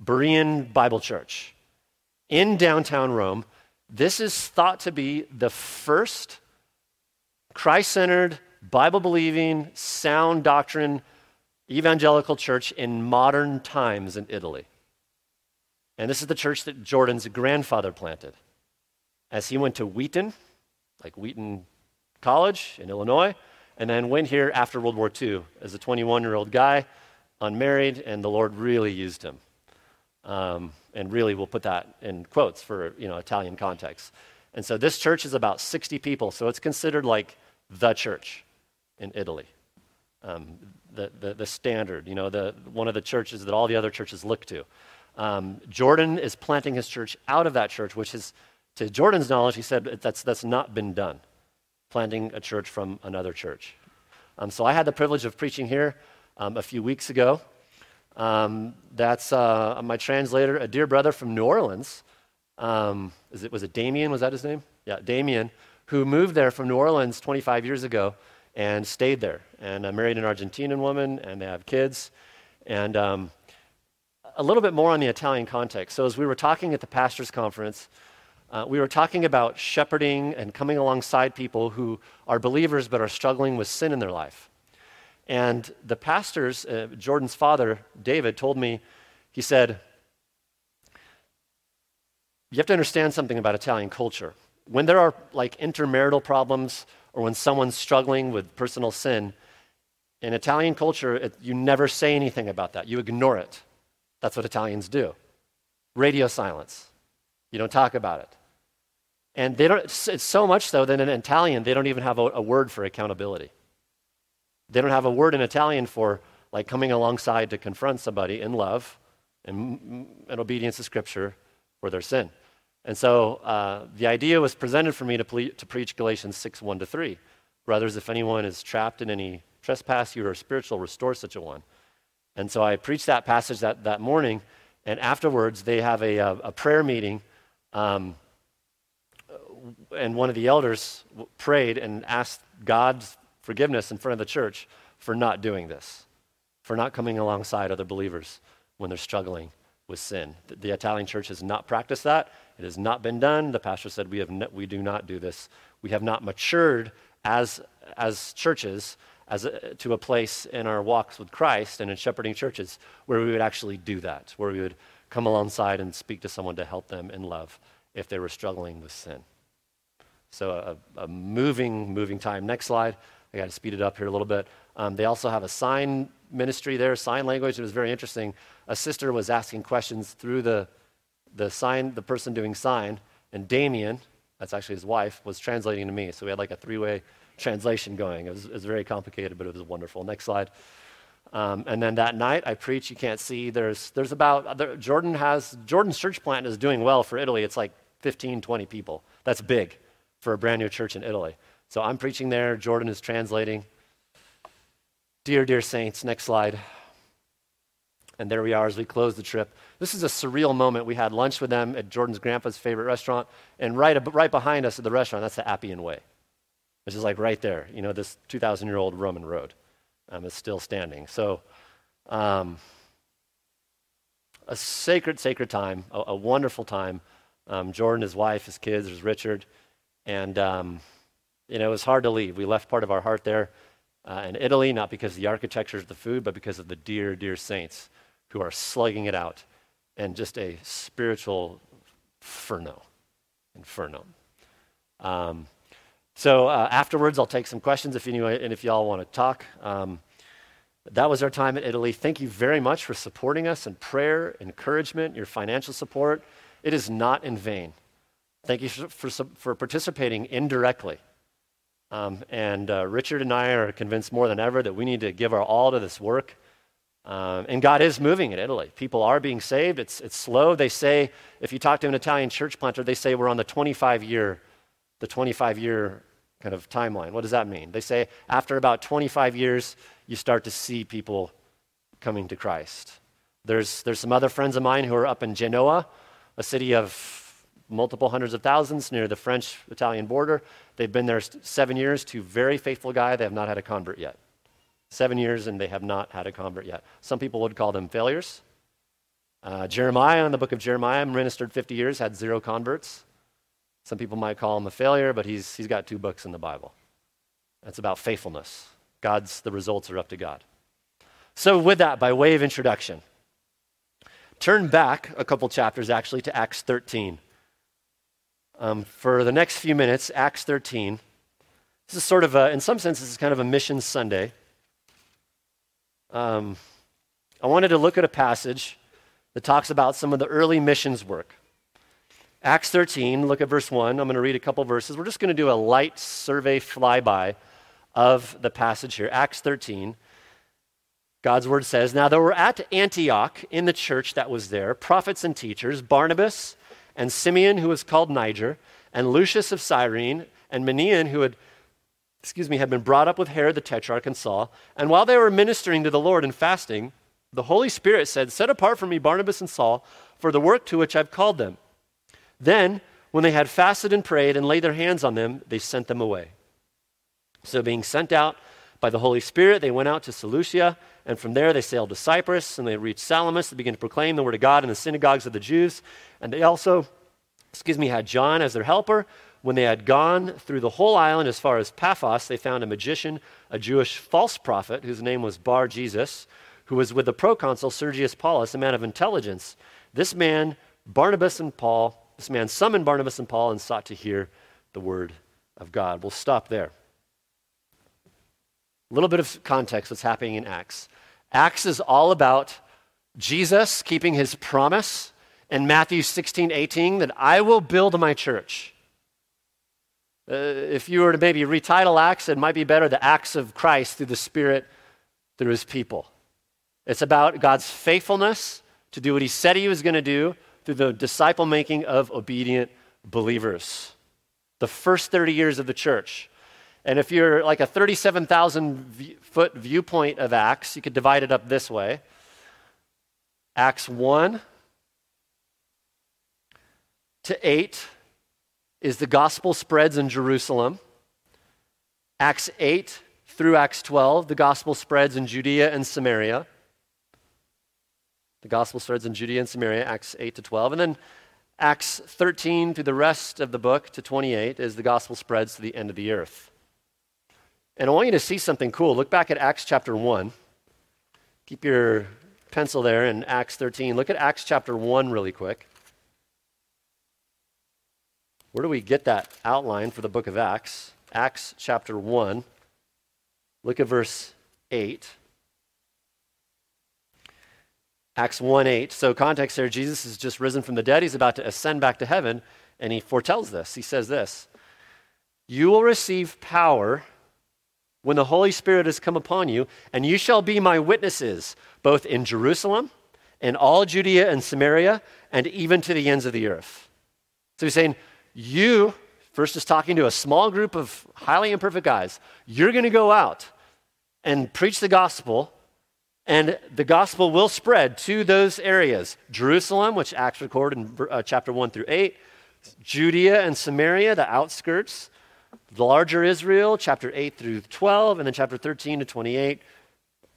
A: Berean Bible Church in downtown Rome. This is thought to be the first Christ centered, Bible believing, sound doctrine evangelical church in modern times in Italy. And this is the church that Jordan's grandfather planted. As he went to Wheaton, like Wheaton College in Illinois, and then went here after World War II as a 21 year old guy, unmarried, and the Lord really used him. Um, and really, we'll put that in quotes for you know Italian context. And so this church is about 60 people, so it's considered like the church in Italy. Um, the, the, the, standard, you know, the, one of the churches that all the other churches look to. Um, Jordan is planting his church out of that church, which is, to Jordan's knowledge, he said that's, that's not been done, planting a church from another church. Um, so I had the privilege of preaching here um, a few weeks ago. Um, that's uh, my translator, a dear brother from New Orleans. Um, is it, was it Damien? Was that his name? Yeah, Damien, who moved there from New Orleans 25 years ago and stayed there. And I married an Argentinian woman, and they have kids. And um, a little bit more on the Italian context. So, as we were talking at the pastors' conference, uh, we were talking about shepherding and coming alongside people who are believers but are struggling with sin in their life. And the pastors, uh, Jordan's father, David, told me, he said, You have to understand something about Italian culture. When there are like intermarital problems or when someone's struggling with personal sin, in Italian culture, it, you never say anything about that. You ignore it. That's what Italians do. Radio silence. You don't talk about it. And they don't, it's so much so that in Italian, they don't even have a, a word for accountability. They don't have a word in Italian for like coming alongside to confront somebody in love and, and obedience to Scripture for their sin. And so uh, the idea was presented for me to, ple- to preach Galatians 6 1 to 3. Brothers, if anyone is trapped in any trespass, you are spiritual, restore such a one. And so I preached that passage that, that morning, and afterwards they have a, a, a prayer meeting. Um, and one of the elders prayed and asked God's forgiveness in front of the church for not doing this, for not coming alongside other believers when they're struggling with sin. The, the Italian church has not practiced that. It has not been done. The pastor said, we, have no, we do not do this. We have not matured as, as churches as a, to a place in our walks with Christ and in shepherding churches where we would actually do that, where we would come alongside and speak to someone to help them in love if they were struggling with sin. So, a, a moving, moving time. Next slide. I got to speed it up here a little bit. Um, they also have a sign ministry there, sign language. It was very interesting. A sister was asking questions through the the sign, the person doing sign, and Damien, that's actually his wife, was translating to me. So we had like a three-way translation going. It was, it was very complicated, but it was wonderful. Next slide. Um, and then that night, I preach. You can't see. There's, there's about, there, Jordan has, Jordan's church plant is doing well for Italy. It's like 15, 20 people. That's big for a brand new church in Italy. So I'm preaching there. Jordan is translating. Dear, dear saints, next slide. And there we are as we close the trip. This is a surreal moment. We had lunch with them at Jordan's grandpa's favorite restaurant, and right, right behind us at the restaurant, that's the Appian Way, which is like right there. You know, this 2,000 year old Roman road um, is still standing. So, um, a sacred, sacred time, a, a wonderful time. Um, Jordan, his wife, his kids, there's Richard. And, um, you know, it was hard to leave. We left part of our heart there uh, in Italy, not because of the architecture of the food, but because of the dear, dear saints who are slugging it out and just a spiritual inferno. Inferno. Um, so uh, afterwards, I'll take some questions if you and if y'all want to talk. Um, that was our time in Italy. Thank you very much for supporting us in prayer, encouragement, your financial support. It is not in vain. Thank you for, for, participating indirectly. Um, and uh, Richard and I are convinced more than ever that we need to give our all to this work. Um, and God is moving in Italy. People are being saved. It's, it's slow. They say, if you talk to an Italian church planter, they say we're on the 25 year, the 25 year kind of timeline. What does that mean? They say after about 25 years, you start to see people coming to Christ. There's, there's some other friends of mine who are up in Genoa, a city of multiple hundreds of thousands near the French Italian border. They've been there seven years, two very faithful guy. They have not had a convert yet. Seven years and they have not had a convert yet. Some people would call them failures. Uh, Jeremiah, in the book of Jeremiah, ministered 50 years, had zero converts. Some people might call him a failure, but he's, he's got two books in the Bible. That's about faithfulness. God's, the results are up to God. So, with that, by way of introduction, turn back a couple chapters actually to Acts 13. Um, for the next few minutes, Acts 13. This is sort of a, in some sense, this is kind of a mission Sunday. Um, I wanted to look at a passage that talks about some of the early missions work. Acts 13, look at verse 1. I'm going to read a couple verses. We're just going to do a light survey flyby of the passage here. Acts 13. God's word says, Now there were at Antioch in the church that was there prophets and teachers, Barnabas and Simeon, who was called Niger, and Lucius of Cyrene, and Manaen, who had excuse me, had been brought up with Herod the Tetrarch and Saul. And while they were ministering to the Lord and fasting, the Holy Spirit said, Set apart for me Barnabas and Saul for the work to which I've called them. Then, when they had fasted and prayed and laid their hands on them, they sent them away. So, being sent out by the Holy Spirit, they went out to Seleucia, and from there they sailed to Cyprus, and they reached Salamis to began to proclaim the word of God in the synagogues of the Jews. And they also, excuse me, had John as their helper when they had gone through the whole island as far as Paphos, they found a magician, a Jewish false prophet, whose name was Bar Jesus, who was with the proconsul Sergius Paulus, a man of intelligence. This man, Barnabas and Paul, this man summoned Barnabas and Paul and sought to hear the word of God. We'll stop there. A little bit of context what's happening in Acts. Acts is all about Jesus keeping his promise in Matthew 16, 18, that I will build my church. Uh, if you were to maybe retitle Acts, it might be better the Acts of Christ through the Spirit, through his people. It's about God's faithfulness to do what he said he was going to do through the disciple making of obedient believers. The first 30 years of the church. And if you're like a 37,000 foot viewpoint of Acts, you could divide it up this way Acts 1 to 8 is the gospel spreads in Jerusalem. Acts 8 through Acts 12, the gospel spreads in Judea and Samaria. The gospel spreads in Judea and Samaria, Acts 8 to 12. And then Acts 13 through the rest of the book to 28 is the gospel spreads to the end of the earth. And I want you to see something cool. Look back at Acts chapter 1. Keep your pencil there in Acts 13. Look at Acts chapter 1 really quick. Where do we get that outline for the book of Acts? Acts chapter 1. Look at verse 8. Acts 1 8. So, context here Jesus is just risen from the dead. He's about to ascend back to heaven, and he foretells this. He says this You will receive power when the Holy Spirit has come upon you, and you shall be my witnesses, both in Jerusalem, and all Judea and Samaria, and even to the ends of the earth. So, he's saying, you, first is talking to a small group of highly imperfect guys, you're going to go out and preach the gospel, and the gospel will spread to those areas Jerusalem, which Acts record in uh, chapter 1 through 8, Judea and Samaria, the outskirts, the larger Israel, chapter 8 through 12, and then chapter 13 to 28,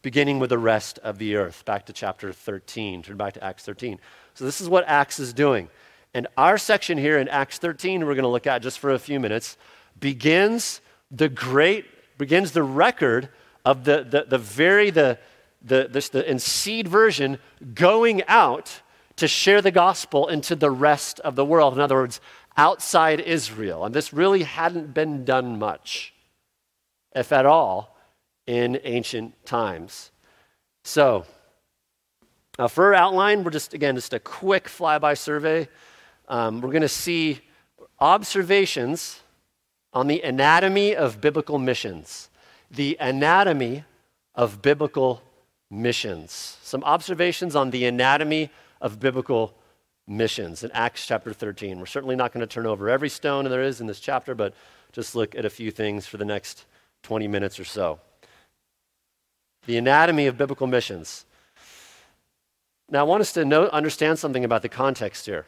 A: beginning with the rest of the earth. Back to chapter 13. Turn back to Acts 13. So, this is what Acts is doing. And our section here in Acts 13, we're going to look at just for a few minutes, begins the great, begins the record of the, the, the very, the, the, this, the in seed version going out to share the gospel into the rest of the world. In other words, outside Israel. And this really hadn't been done much, if at all, in ancient times. So, now for our outline, we're just, again, just a quick flyby survey um, we're going to see observations on the anatomy of biblical missions. The anatomy of biblical missions. Some observations on the anatomy of biblical missions in Acts chapter 13. We're certainly not going to turn over every stone there is in this chapter, but just look at a few things for the next 20 minutes or so. The anatomy of biblical missions. Now, I want us to know, understand something about the context here.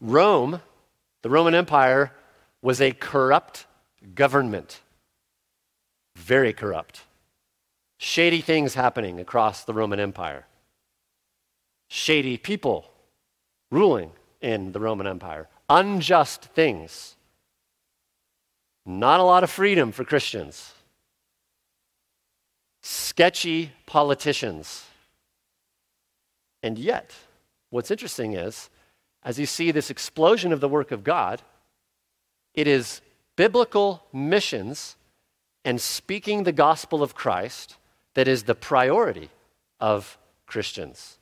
A: Rome, the Roman Empire, was a corrupt government. Very corrupt. Shady things happening across the Roman Empire. Shady people ruling in the Roman Empire. Unjust things. Not a lot of freedom for Christians. Sketchy politicians. And yet, what's interesting is, as you see this explosion of the work of God, it is biblical missions and speaking the gospel of Christ that is the priority of Christians.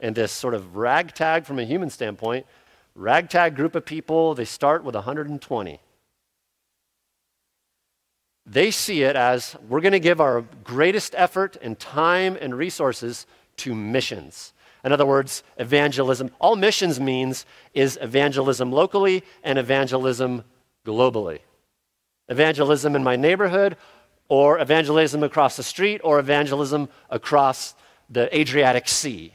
A: And this sort of ragtag, from a human standpoint, ragtag group of people, they start with 120. They see it as we're going to give our greatest effort and time and resources to missions. In other words, evangelism. All missions means is evangelism locally and evangelism globally. Evangelism in my neighborhood, or evangelism across the street, or evangelism across the Adriatic Sea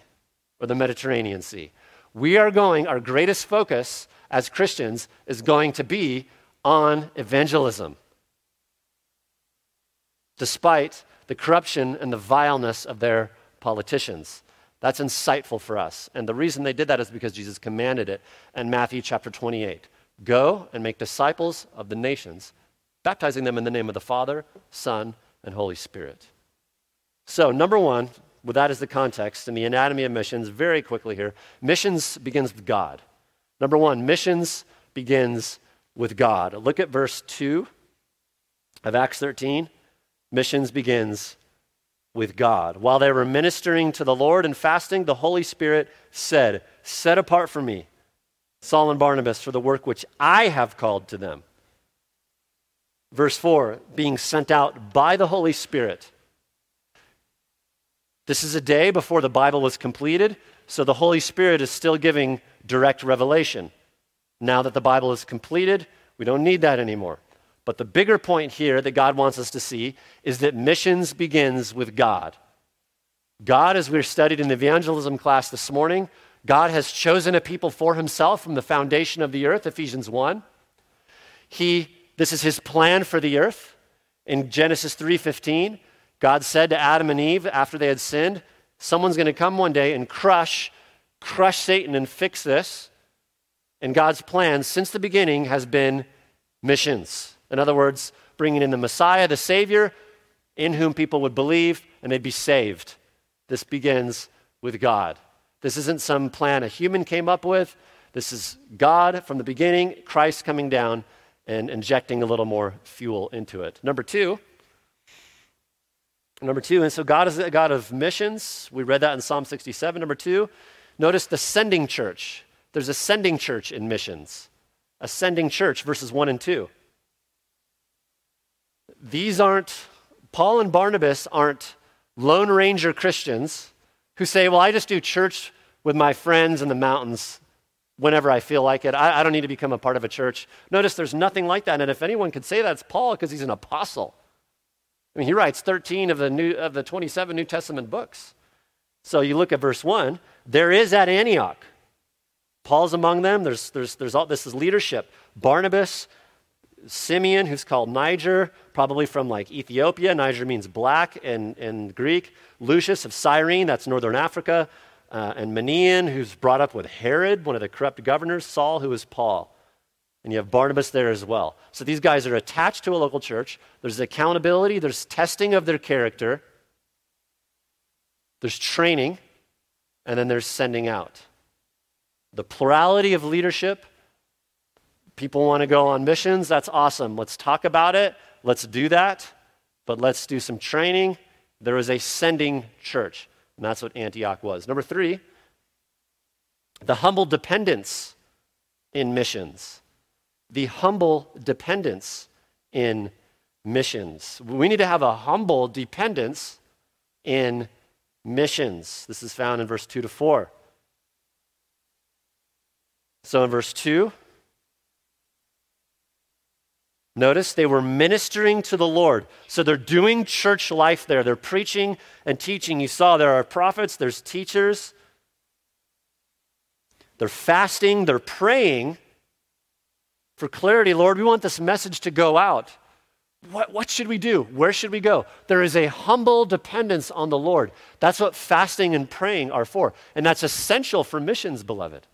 A: or the Mediterranean Sea. We are going, our greatest focus as Christians is going to be on evangelism. Despite the corruption and the vileness of their politicians. That's insightful for us. And the reason they did that is because Jesus commanded it in Matthew chapter 28. Go and make disciples of the nations, baptizing them in the name of the Father, Son, and Holy Spirit. So, number one, with that as the context and the anatomy of missions, very quickly here, missions begins with God. Number one, missions begins with God. Look at verse 2 of Acts 13. Missions begins with God. While they were ministering to the Lord and fasting, the Holy Spirit said, Set apart for me Saul and Barnabas for the work which I have called to them. Verse 4 being sent out by the Holy Spirit. This is a day before the Bible was completed, so the Holy Spirit is still giving direct revelation. Now that the Bible is completed, we don't need that anymore. But the bigger point here that God wants us to see is that missions begins with God. God, as we studied in the evangelism class this morning, God has chosen a people for himself from the foundation of the earth, Ephesians 1. He, this is his plan for the earth. In Genesis 3:15, God said to Adam and Eve after they had sinned, someone's going to come one day and crush crush Satan and fix this. And God's plan since the beginning has been missions. In other words, bringing in the Messiah, the Savior, in whom people would believe and they'd be saved. This begins with God. This isn't some plan a human came up with. This is God from the beginning, Christ coming down and injecting a little more fuel into it. Number two, number two, and so God is a God of missions. We read that in Psalm 67. Number two, notice the sending church. There's a sending church in missions. A sending church, verses 1 and 2 these aren't, Paul and Barnabas aren't Lone Ranger Christians who say, well, I just do church with my friends in the mountains whenever I feel like it. I, I, don't need to become a part of a church. Notice there's nothing like that. And if anyone could say that, it's Paul because he's an apostle. I mean, he writes 13 of the, new, of the 27 New Testament books. So you look at verse 1, there is at Antioch. Paul's among them. There's, there's, there's all, this is leadership. Barnabas, Simeon, who's called Niger, probably from like Ethiopia. Niger means black in, in Greek. Lucius of Cyrene, that's northern Africa. Uh, and Manaen, who's brought up with Herod, one of the corrupt governors. Saul, who is Paul. And you have Barnabas there as well. So these guys are attached to a local church. There's accountability, there's testing of their character, there's training, and then there's sending out. The plurality of leadership People want to go on missions. That's awesome. Let's talk about it. Let's do that. But let's do some training. There is a sending church. And that's what Antioch was. Number three, the humble dependence in missions. The humble dependence in missions. We need to have a humble dependence in missions. This is found in verse 2 to 4. So in verse 2, Notice they were ministering to the Lord. So they're doing church life there. They're preaching and teaching. You saw there are prophets, there's teachers. They're fasting, they're praying for clarity. Lord, we want this message to go out. What, what should we do? Where should we go? There is a humble dependence on the Lord. That's what fasting and praying are for. And that's essential for missions, beloved.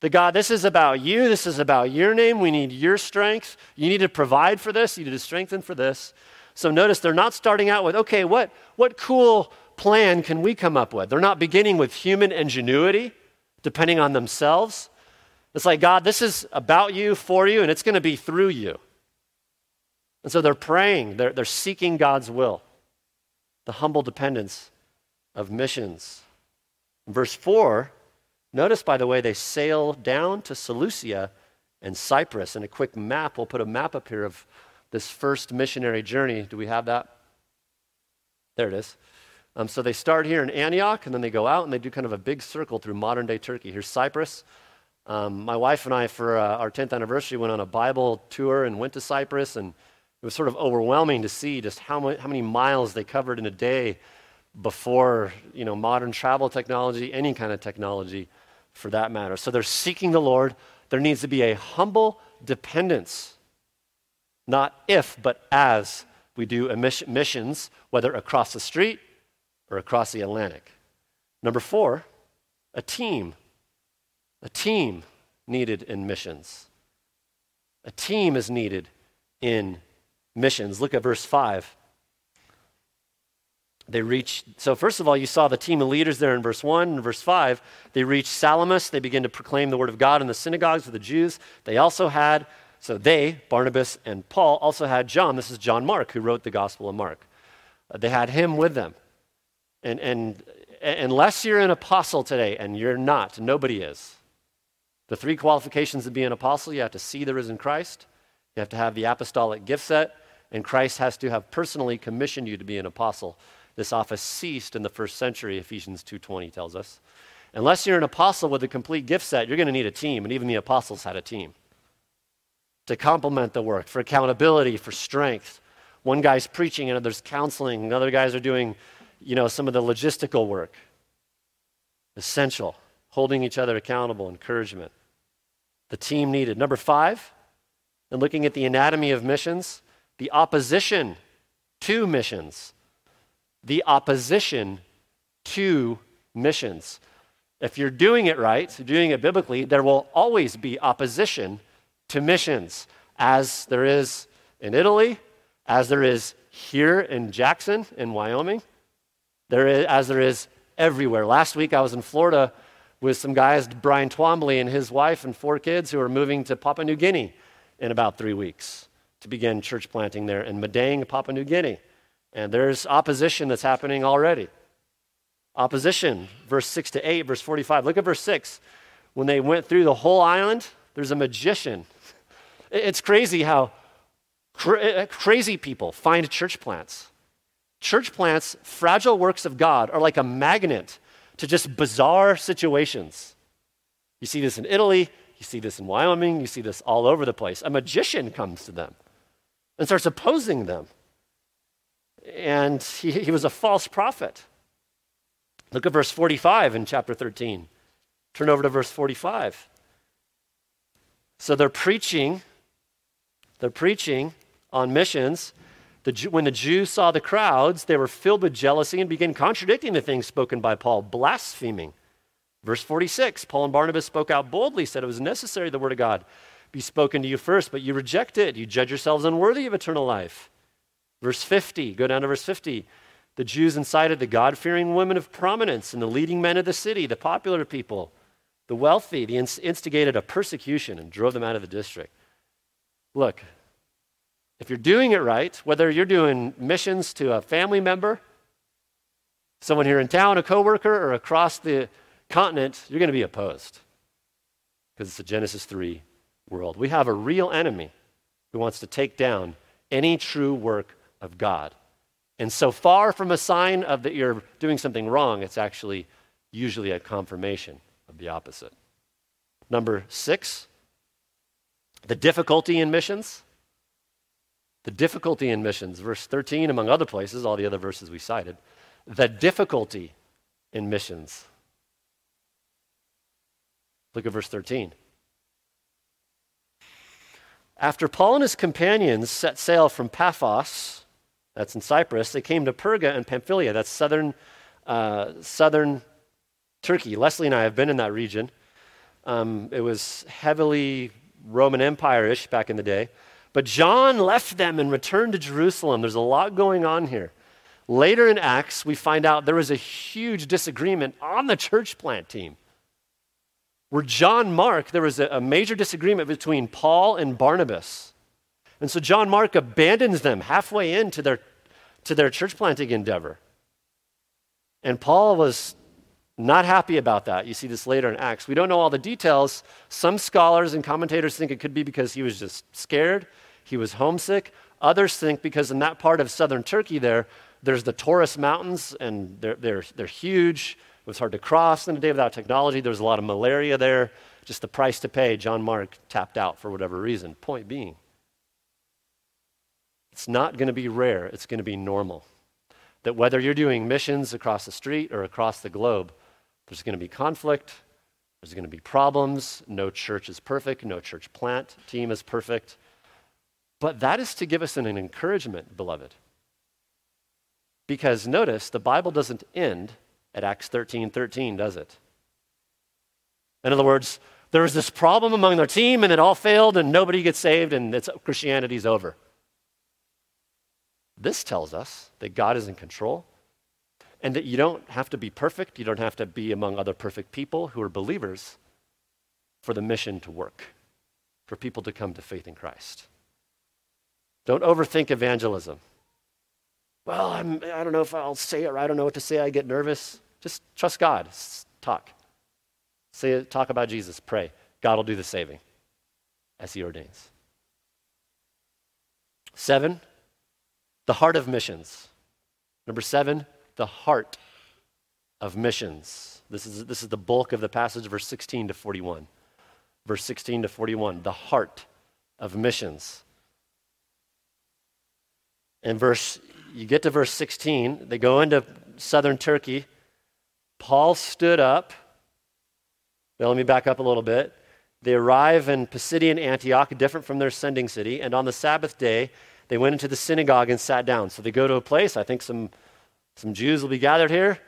A: The God, this is about you. This is about your name. We need your strength. You need to provide for this. You need to strengthen for this. So notice they're not starting out with, okay, what, what cool plan can we come up with? They're not beginning with human ingenuity, depending on themselves. It's like, God, this is about you, for you, and it's going to be through you. And so they're praying, they're, they're seeking God's will, the humble dependence of missions. Verse 4, Notice, by the way, they sail down to Seleucia and Cyprus. And a quick map, we'll put a map up here of this first missionary journey. Do we have that? There it is. Um, so they start here in Antioch, and then they go out and they do kind of a big circle through modern day Turkey. Here's Cyprus. Um, my wife and I, for uh, our 10th anniversary, went on a Bible tour and went to Cyprus, and it was sort of overwhelming to see just how, how many miles they covered in a day before you know modern travel technology, any kind of technology for that matter. So they're seeking the Lord. There needs to be a humble dependence, not if, but as we do missions, whether across the street or across the Atlantic. Number four, a team. A team needed in missions. A team is needed in missions. Look at verse 5 they reach, so first of all, you saw the team of leaders there in verse 1 and verse 5. They reach Salamis. They begin to proclaim the word of God in the synagogues of the Jews. They also had, so they, Barnabas and Paul, also had John. This is John Mark, who wrote the Gospel of Mark. Uh, they had him with them. And, and unless you're an apostle today, and you're not, nobody is. The three qualifications to be an apostle you have to see the risen Christ, you have to have the apostolic gift set, and Christ has to have personally commissioned you to be an apostle. This office ceased in the first century, Ephesians 2:20 tells us. Unless you're an apostle with a complete gift set, you're going to need a team, and even the apostles had a team to complement the work, for accountability, for strength. One guy's preaching, and others counseling, and other guys are doing, you know, some of the logistical work. Essential, holding each other accountable, encouragement. The team needed. Number five, and looking at the anatomy of missions, the opposition to missions the opposition to missions. If you're doing it right, doing it biblically, there will always be opposition to missions, as there is in Italy, as there is here in Jackson, in Wyoming, there is, as there is everywhere. Last week I was in Florida with some guys, Brian Twombly and his wife and four kids, who are moving to Papua New Guinea in about three weeks to begin church planting there in Madang, Papua New Guinea. And there's opposition that's happening already. Opposition, verse 6 to 8, verse 45. Look at verse 6. When they went through the whole island, there's a magician. It's crazy how cra- eh, eh, crazy people find church plants. Church plants, fragile works of God, are like a magnet to just bizarre situations. You see this in Italy, you see this in Wyoming, you see this all over the place. A magician comes to them and starts opposing them and he, he was a false prophet. Look at verse 45 in chapter 13. Turn over to verse 45. So they're preaching, they're preaching on missions. The, when the Jews saw the crowds, they were filled with jealousy and began contradicting the things spoken by Paul, blaspheming. Verse 46 Paul and Barnabas spoke out boldly, said it was necessary the word of God be spoken to you first, but you reject it. You judge yourselves unworthy of eternal life. Verse 50, go down to verse 50. The Jews incited the God fearing women of prominence and the leading men of the city, the popular people, the wealthy, the instigated a persecution and drove them out of the district. Look, if you're doing it right, whether you're doing missions to a family member, someone here in town, a coworker, or across the continent, you're going to be opposed because it's a Genesis 3 world. We have a real enemy who wants to take down any true work of God. And so far from a sign of that you're doing something wrong, it's actually usually a confirmation of the opposite. Number six, the difficulty in missions. The difficulty in missions, verse 13, among other places, all the other verses we cited, the difficulty in missions. Look at verse 13. After Paul and his companions set sail from Paphos, that's in Cyprus, they came to Perga and Pamphylia, that's southern, uh, southern Turkey. Leslie and I have been in that region. Um, it was heavily Roman Empire ish back in the day. But John left them and returned to Jerusalem. There's a lot going on here. Later in Acts, we find out there was a huge disagreement on the church plant team. Where John Mark, there was a, a major disagreement between Paul and Barnabas. And so John Mark abandons them halfway into their, to their church planting endeavor. And Paul was not happy about that. You see this later in Acts. We don't know all the details. Some scholars and commentators think it could be because he was just scared, he was homesick. Others think because in that part of southern Turkey there, there's the Taurus Mountains, and they're, they're, they're huge. It was hard to cross in a day without technology. There was a lot of malaria there. Just the price to pay. John Mark tapped out for whatever reason. Point being, it's not going to be rare, it's going to be normal. That whether you're doing missions across the street or across the globe, there's going to be conflict, there's going to be problems. No church is perfect, no church plant team is perfect. But that is to give us an, encouragement, beloved. Because notice, the Bible doesn't end at Acts 13 13, does it? In other words, there was this problem among their team and it all failed and nobody gets saved and it's, Christianity's over. This tells us that God is in control and that you don't have to be perfect, you don't have to be among other perfect people who are believers for the mission to work, for people to come to faith in Christ. Don't overthink evangelism. Well, I'm, I don't know if I'll say it or I don't know what to say. I get nervous. Just trust God. Talk. Say talk about Jesus. Pray. God will do the saving as He ordains. Seven, the heart of missions. Number seven, the heart of missions. This is, this is the bulk of the passage, verse 16 to 41. Verse 16 to 41, the heart of missions. And verse, you get to verse 16, they go into southern Turkey. Paul stood up. Now, let me back up a little bit. They arrive in Pisidian Antioch, different from their sending city, and on the Sabbath day, they went into the synagogue and sat down. So they go to a place, I think some some Jews will be gathered here,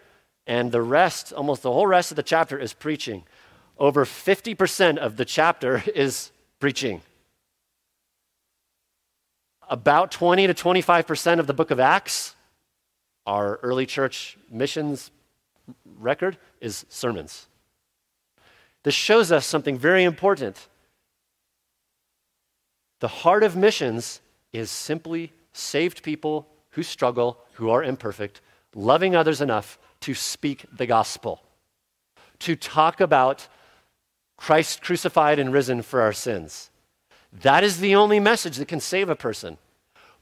A: and the rest, almost the whole rest of the chapter, is preaching. Over 50% of the chapter <laughs> is preaching. About 20 to 25% of the book of Acts, our early church missions record, is sermons. This shows us something very important. The heart of missions is simply saved people who struggle, who are imperfect, loving others enough to speak the gospel, to talk about Christ crucified and risen for our sins. That is the only message that can save a person.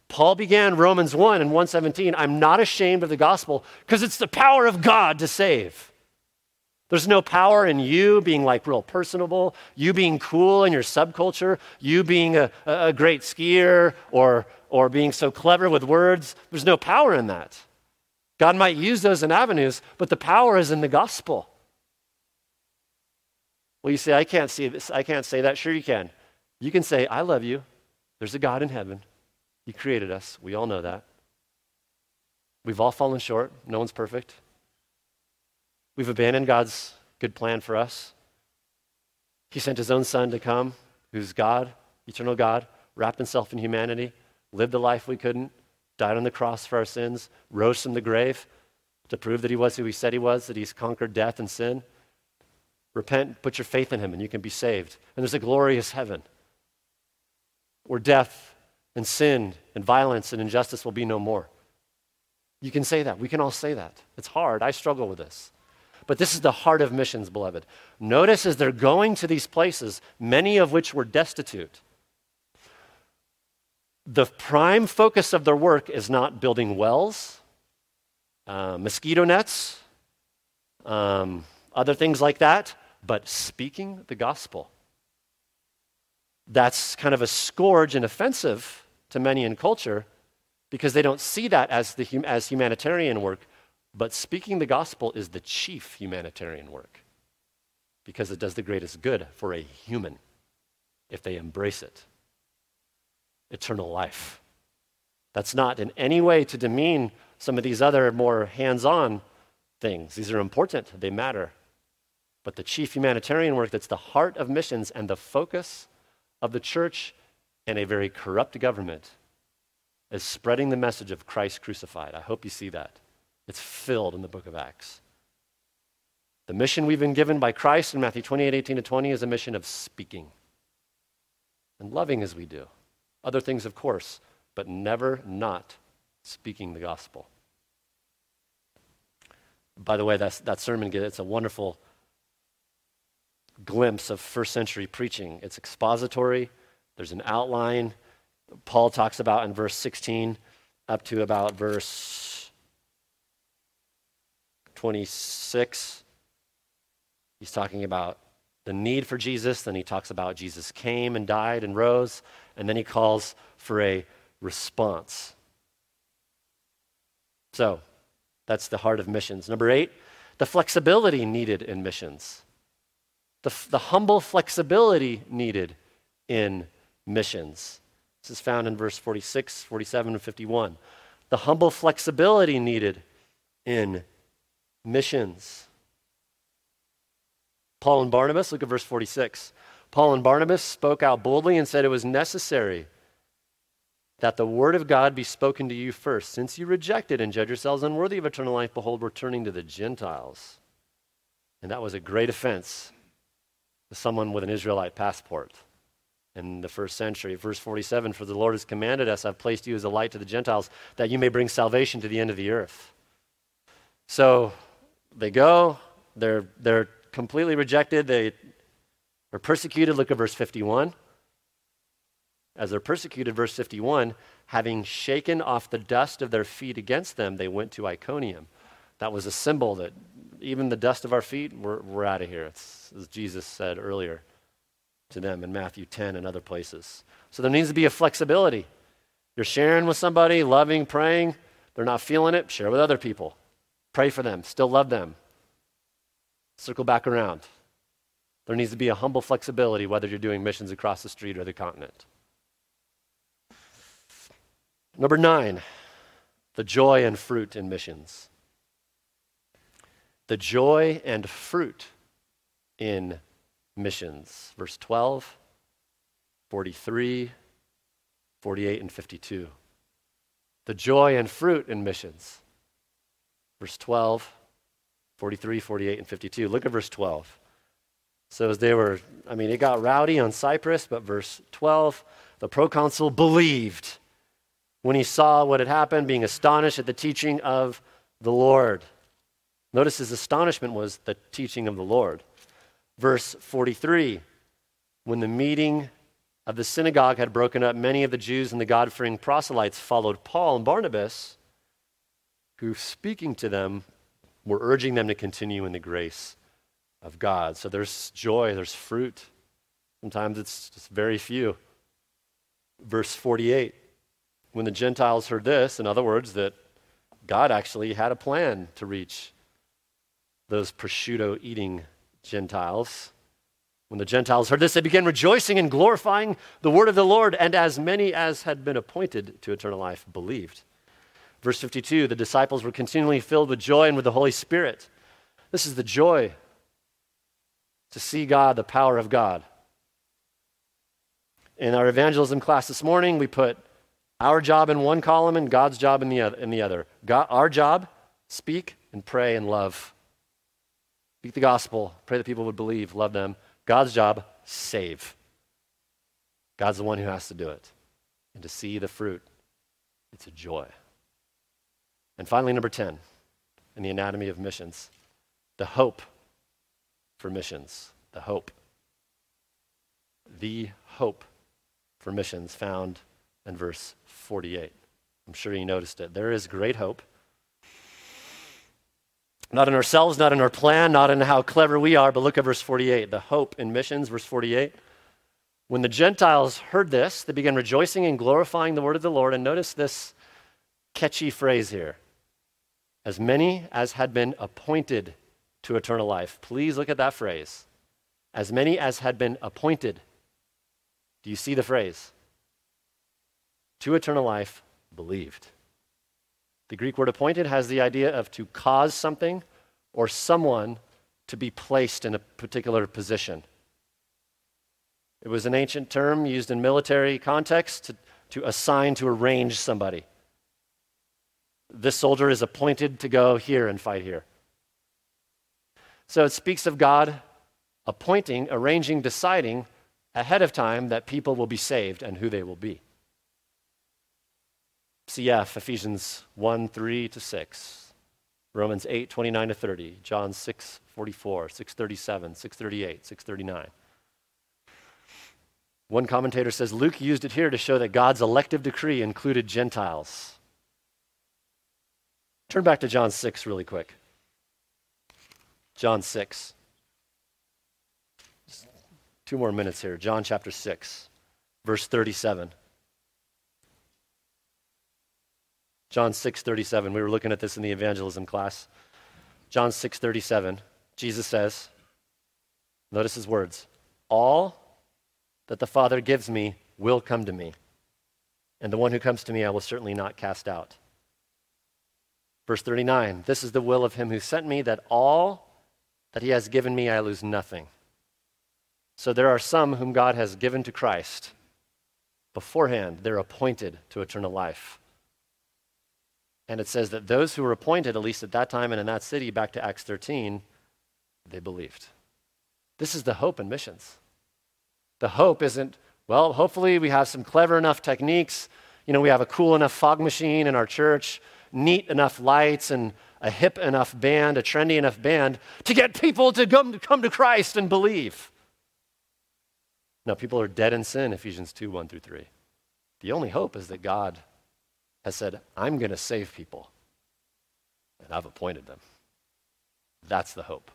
A: Paul began Romans 1 and 117 I'm not ashamed of the gospel because it's the power of God to save. There's no power in you being like real personable, you being cool in your subculture, you being a, a great skier or, or being so clever with words. There's no power in that. God might use those in avenues, but the power is in the gospel. Well, you say, I can't see this. I can't say that. Sure, you can. You can say, I love you. There's a God in heaven. He created us. We all know that. We've all fallen short. No one's perfect. We've abandoned God's good plan for us. He sent his own son to come, who's God, eternal God, wrapped himself in humanity, lived the life we couldn't, died on the cross for our sins, rose from the grave to prove that he was who he said he was, that he's conquered death and sin. Repent, put your faith in him, and you can be saved. And there's a glorious heaven where death and sin and violence and injustice will be no more. You can say that. We can all say that. It's hard. I struggle with this. But this is the heart of missions, beloved. Notice as they're going to these places, many of which were destitute the prime focus of their work is not building wells, uh, mosquito nets, um, other things like that, but speaking the gospel. That's kind of a scourge and offensive to many in culture because they don't see that as, the, as humanitarian work, but speaking the gospel is the chief humanitarian work because it does the greatest good for a human if they embrace it eternal life. That's not in any way to demean some of these other more hands on things. These are important, they matter. But the chief humanitarian work that's the heart of missions and the focus of the church in a very corrupt government is spreading the message of Christ crucified. I hope you see that. It's filled in the book of Acts. The mission we've been given by Christ in Matthew 28 18 to 20 is a mission of speaking and loving as we do. Other things, of course, but never not speaking the gospel. By the way, that's, that sermon, it's a wonderful glimpse of first century preaching. It's expository, there's an outline. Paul talks about in verse 16 up to about verse 26. He's talking about the need for Jesus. Then he talks about Jesus came and died and rose. And then he calls for a response. So that's the heart of missions. Number eight, the flexibility needed in missions. The, the humble flexibility needed in missions. This is found in verse 46, 47, and 51. The humble flexibility needed in missions. Paul and Barnabas, look at verse 46. Paul and Barnabas spoke out boldly and said it was necessary that the word of God be spoken to you first. Since you rejected and judge yourselves unworthy of eternal life, behold, we're turning to the Gentiles. And that was a great offense to someone with an Israelite passport in the first century. Verse 47 For the Lord has commanded us, I've placed you as a light to the Gentiles, that you may bring salvation to the end of the earth. So they go, they're, they're completely rejected, they are persecuted. Look at verse 51. As they're persecuted, verse 51, having shaken off the dust of their feet against them, they went to Iconium. That was a symbol that even the dust of our feet, we're, we're out of here. It's, as Jesus said earlier to them in Matthew 10 and other places. So there needs to be a flexibility. You're sharing with somebody, loving, praying, they're not feeling it, share with other people. Pray for them, still love them. Circle back around. There needs to be a humble flexibility whether you're doing missions across the street or the continent. Number nine, the joy and fruit in missions. The joy and fruit in missions. Verse 12, 43, 48, and 52. The joy and fruit in missions. Verse 12, 43, 48, and 52. Look at verse 12. So as they were, I mean, it got rowdy on Cyprus, but verse 12, the proconsul believed when he saw what had happened, being astonished at the teaching of the Lord. Notice his astonishment was the teaching of the Lord. Verse 43 When the meeting of the synagogue had broken up, many of the Jews and the God fearing proselytes followed Paul and Barnabas, who, speaking to them, were urging them to continue in the grace of God. So there's joy, there's fruit. Sometimes it's just very few. Verse 48 When the Gentiles heard this, in other words, that God actually had a plan to reach those prosciutto eating Gentiles. When the Gentiles heard this, they began rejoicing and glorifying the word of the Lord, and as many as had been appointed to eternal life believed. Verse 52 the disciples were continually filled with joy and with the Holy Spirit. This is the joy to see God, the power of God. In our evangelism class this morning, we put our job in one column and God's job in the other. In the other. God, our job, speak and pray and love. Speak the gospel, pray that people would believe, love them. God's job, save. God's the one who has to do it. And to see the fruit, it's a joy. And finally, number 10, in the anatomy of missions, the hope for missions. The hope. The hope for missions found in verse 48. I'm sure you noticed it. There is great hope not in ourselves, not in our plan, not in how clever we are, but look at verse 48. The hope in missions, verse 48. When the Gentiles heard this, they began rejoicing and glorifying the word of the Lord. And notice this catchy phrase here as many as had been appointed to eternal life. Please look at that phrase. As many as had been appointed. Do you see the phrase? To eternal life, believed. The Greek word appointed has the idea of to cause something or someone to be placed in a particular position. It was an ancient term used in military context to, to assign to arrange somebody. This soldier is appointed to go here and fight here. So it speaks of God appointing, arranging, deciding ahead of time that people will be saved and who they will be. CF, Ephesians 1 3 to 6, Romans 8 29 to 30, John 6 44, 637, 638, 639. One commentator says Luke used it here to show that God's elective decree included Gentiles. Turn back to John 6 really quick. John 6. Just two more minutes here. John chapter 6, verse 37. John 6:37. We were looking at this in the evangelism class. John 6:37. Jesus says, notice his words, "All that the Father gives me will come to me, and the one who comes to me I will certainly not cast out." Verse 39. This is the will of him who sent me that all that he has given me I lose nothing. So there are some whom God has given to Christ beforehand, they're appointed to eternal life. And it says that those who were appointed, at least at that time and in that city, back to Acts 13, they believed. This is the hope in missions. The hope isn't, well, hopefully we have some clever enough techniques. You know, we have a cool enough fog machine in our church, neat enough lights, and a hip enough band, a trendy enough band to get people to come, to come to Christ and believe. No, people are dead in sin, Ephesians 2 1 through 3. The only hope is that God has said, I'm going to save people, and I've appointed them. That's the hope.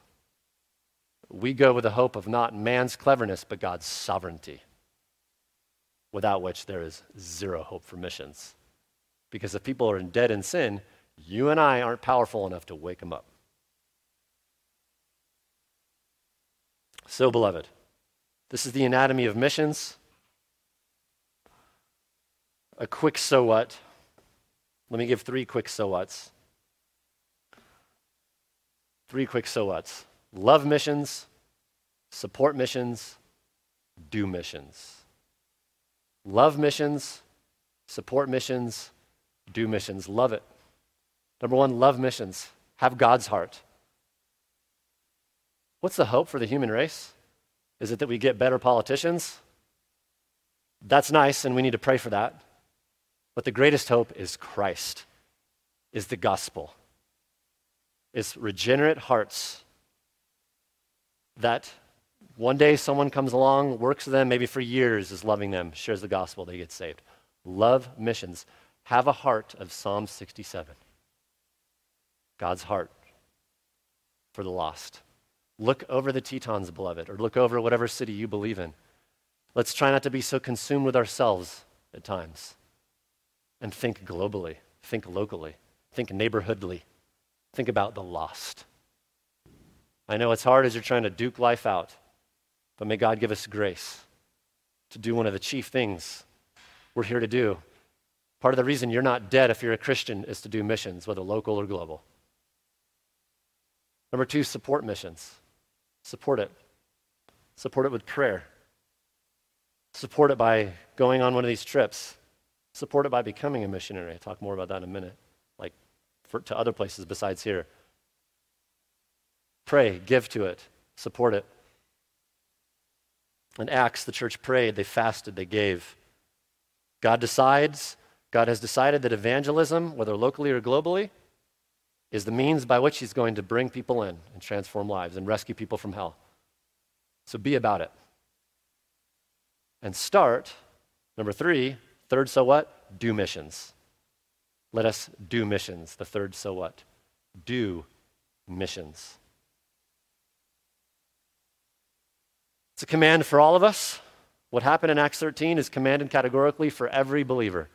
A: We go with the hope of not man's cleverness, but God's sovereignty, without which there is zero hope for missions. Because if people are dead in sin, you and I aren't powerful enough to wake them up. So, beloved, this is the anatomy of missions. A quick so what let me give three quick so whats. Three quick so whats. Love missions, support missions, do missions. Love missions, support missions, do missions. Love it. Number one, love missions. Have God's heart. What's the hope for the human race? Is it that we get better politicians? That's nice, and we need to pray for that. But the greatest hope is Christ, is the gospel, is regenerate hearts that one day someone comes along, works with them, maybe for years, is loving them, shares the gospel, they get saved. Love missions. Have a heart of Psalm 67. God's heart for the lost. Look over the Tetons, beloved, or look over whatever city you believe in. Let's try not to be so consumed with ourselves at times and think globally, think locally, think neighborhoodly, think about the lost. I know it's hard as you're trying to duke life out, but may God give us grace to do one of the chief things we're here to do. Part of the reason you're not dead if you're a Christian is to do missions, whether local or global. Number two, support missions. Support it. Support it with prayer. Support it by going on one of these trips support it by becoming a missionary. I'll talk more about that in a minute, like for, to other places besides here. Pray, give to it, support it. In Acts, the church prayed, they fasted, they gave. God decides, God has decided that evangelism, whether locally or globally, is the means by which He's going to bring people in and transform lives and rescue people from hell. So be about it. And start, number three, Third, so what? Do missions. Let us do missions. The third, so what? Do missions. It's a command for all of us. What happened in Acts 13 is commanded categorically for every believer.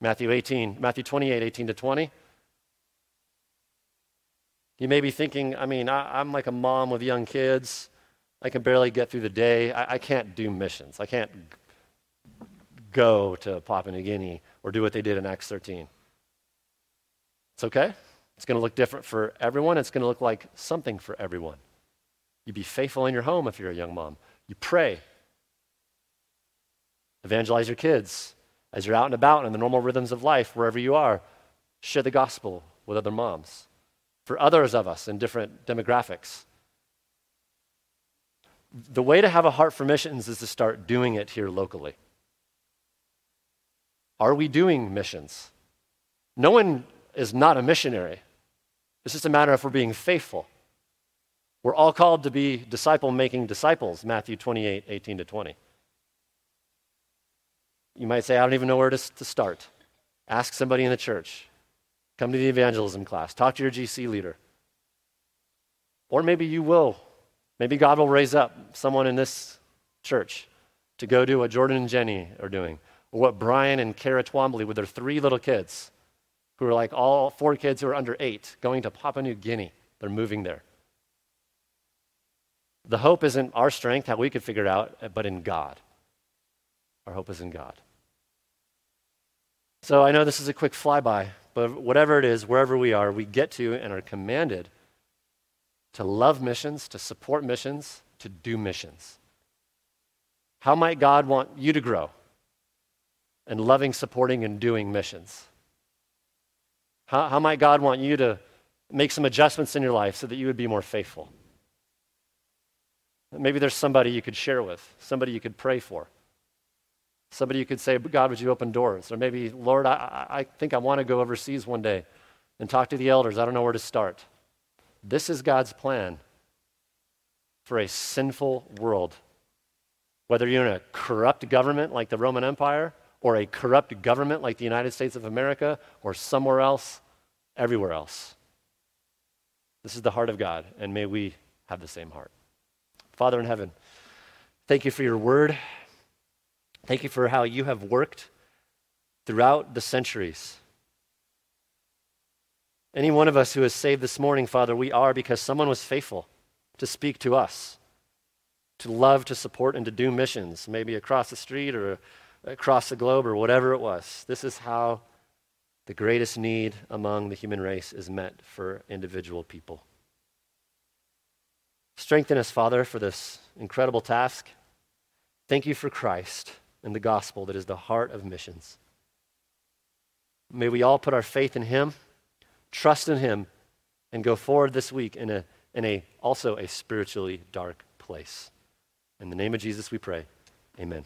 A: Matthew 18, Matthew 28, 18 to 20. You may be thinking, I mean, I, am like a mom with young kids. I can barely get through the day. I, I can't do missions. I can't go to Papua New Guinea or do what they did in Acts 13. It's okay. It's going to look different for everyone. It's going to look like something for everyone. You be faithful in your home if you're a young mom. You pray. Evangelize your kids as you're out and about in the normal rhythms of life, wherever you are. Share the gospel with other moms. For others of us in different demographics. The way to have a heart for missions is to start doing it here locally. Are we doing missions? No one is not a missionary. It's just a matter of we're being faithful. We're all called to be disciple making disciples, Matthew 28 18 to 20. You might say, I don't even know where to, to start. Ask somebody in the church. Come to the evangelism class. Talk to your GC leader. Or maybe you will. Maybe God will raise up someone in this church to go do what Jordan and Jenny are doing, or what Brian and Kara Twombly with their three little kids who are like all four kids who are under eight going to Papua New Guinea. They're moving there. The hope isn't our strength, how we could figure it out, but in God. Our hope is in God. So I know this is a quick flyby, but whatever it is, wherever we are, we get to and are commanded to love missions, to support missions, to do missions. How might God want you to grow in loving, supporting, and doing missions? How, how might God want you to make some adjustments in your life so that you would be more faithful? Maybe there's somebody you could share with, somebody you could pray for. Somebody you could say, God, would you open doors? Or maybe, Lord, I, I think I want to go overseas one day and talk to the elders. I don't know where to start. This is God's plan for a sinful world. Whether you're in a corrupt government like the Roman Empire, or a corrupt government like the United States of America or somewhere else, everywhere else. This is the heart of God, and may we have the same heart. Father in heaven, thank you for your word. Thank you for how you have worked throughout the centuries. Any one of us who is saved this morning, Father, we are because someone was faithful to speak to us, to love, to support, and to do missions, maybe across the street or across the globe or whatever it was. This is how the greatest need among the human race is met for individual people. Strengthen us, Father, for this incredible task. Thank you for Christ and the gospel that is the heart of missions. May we all put our faith in Him, trust in Him, and go forward this week in a, in a also a spiritually dark place. In the name of Jesus we pray. Amen.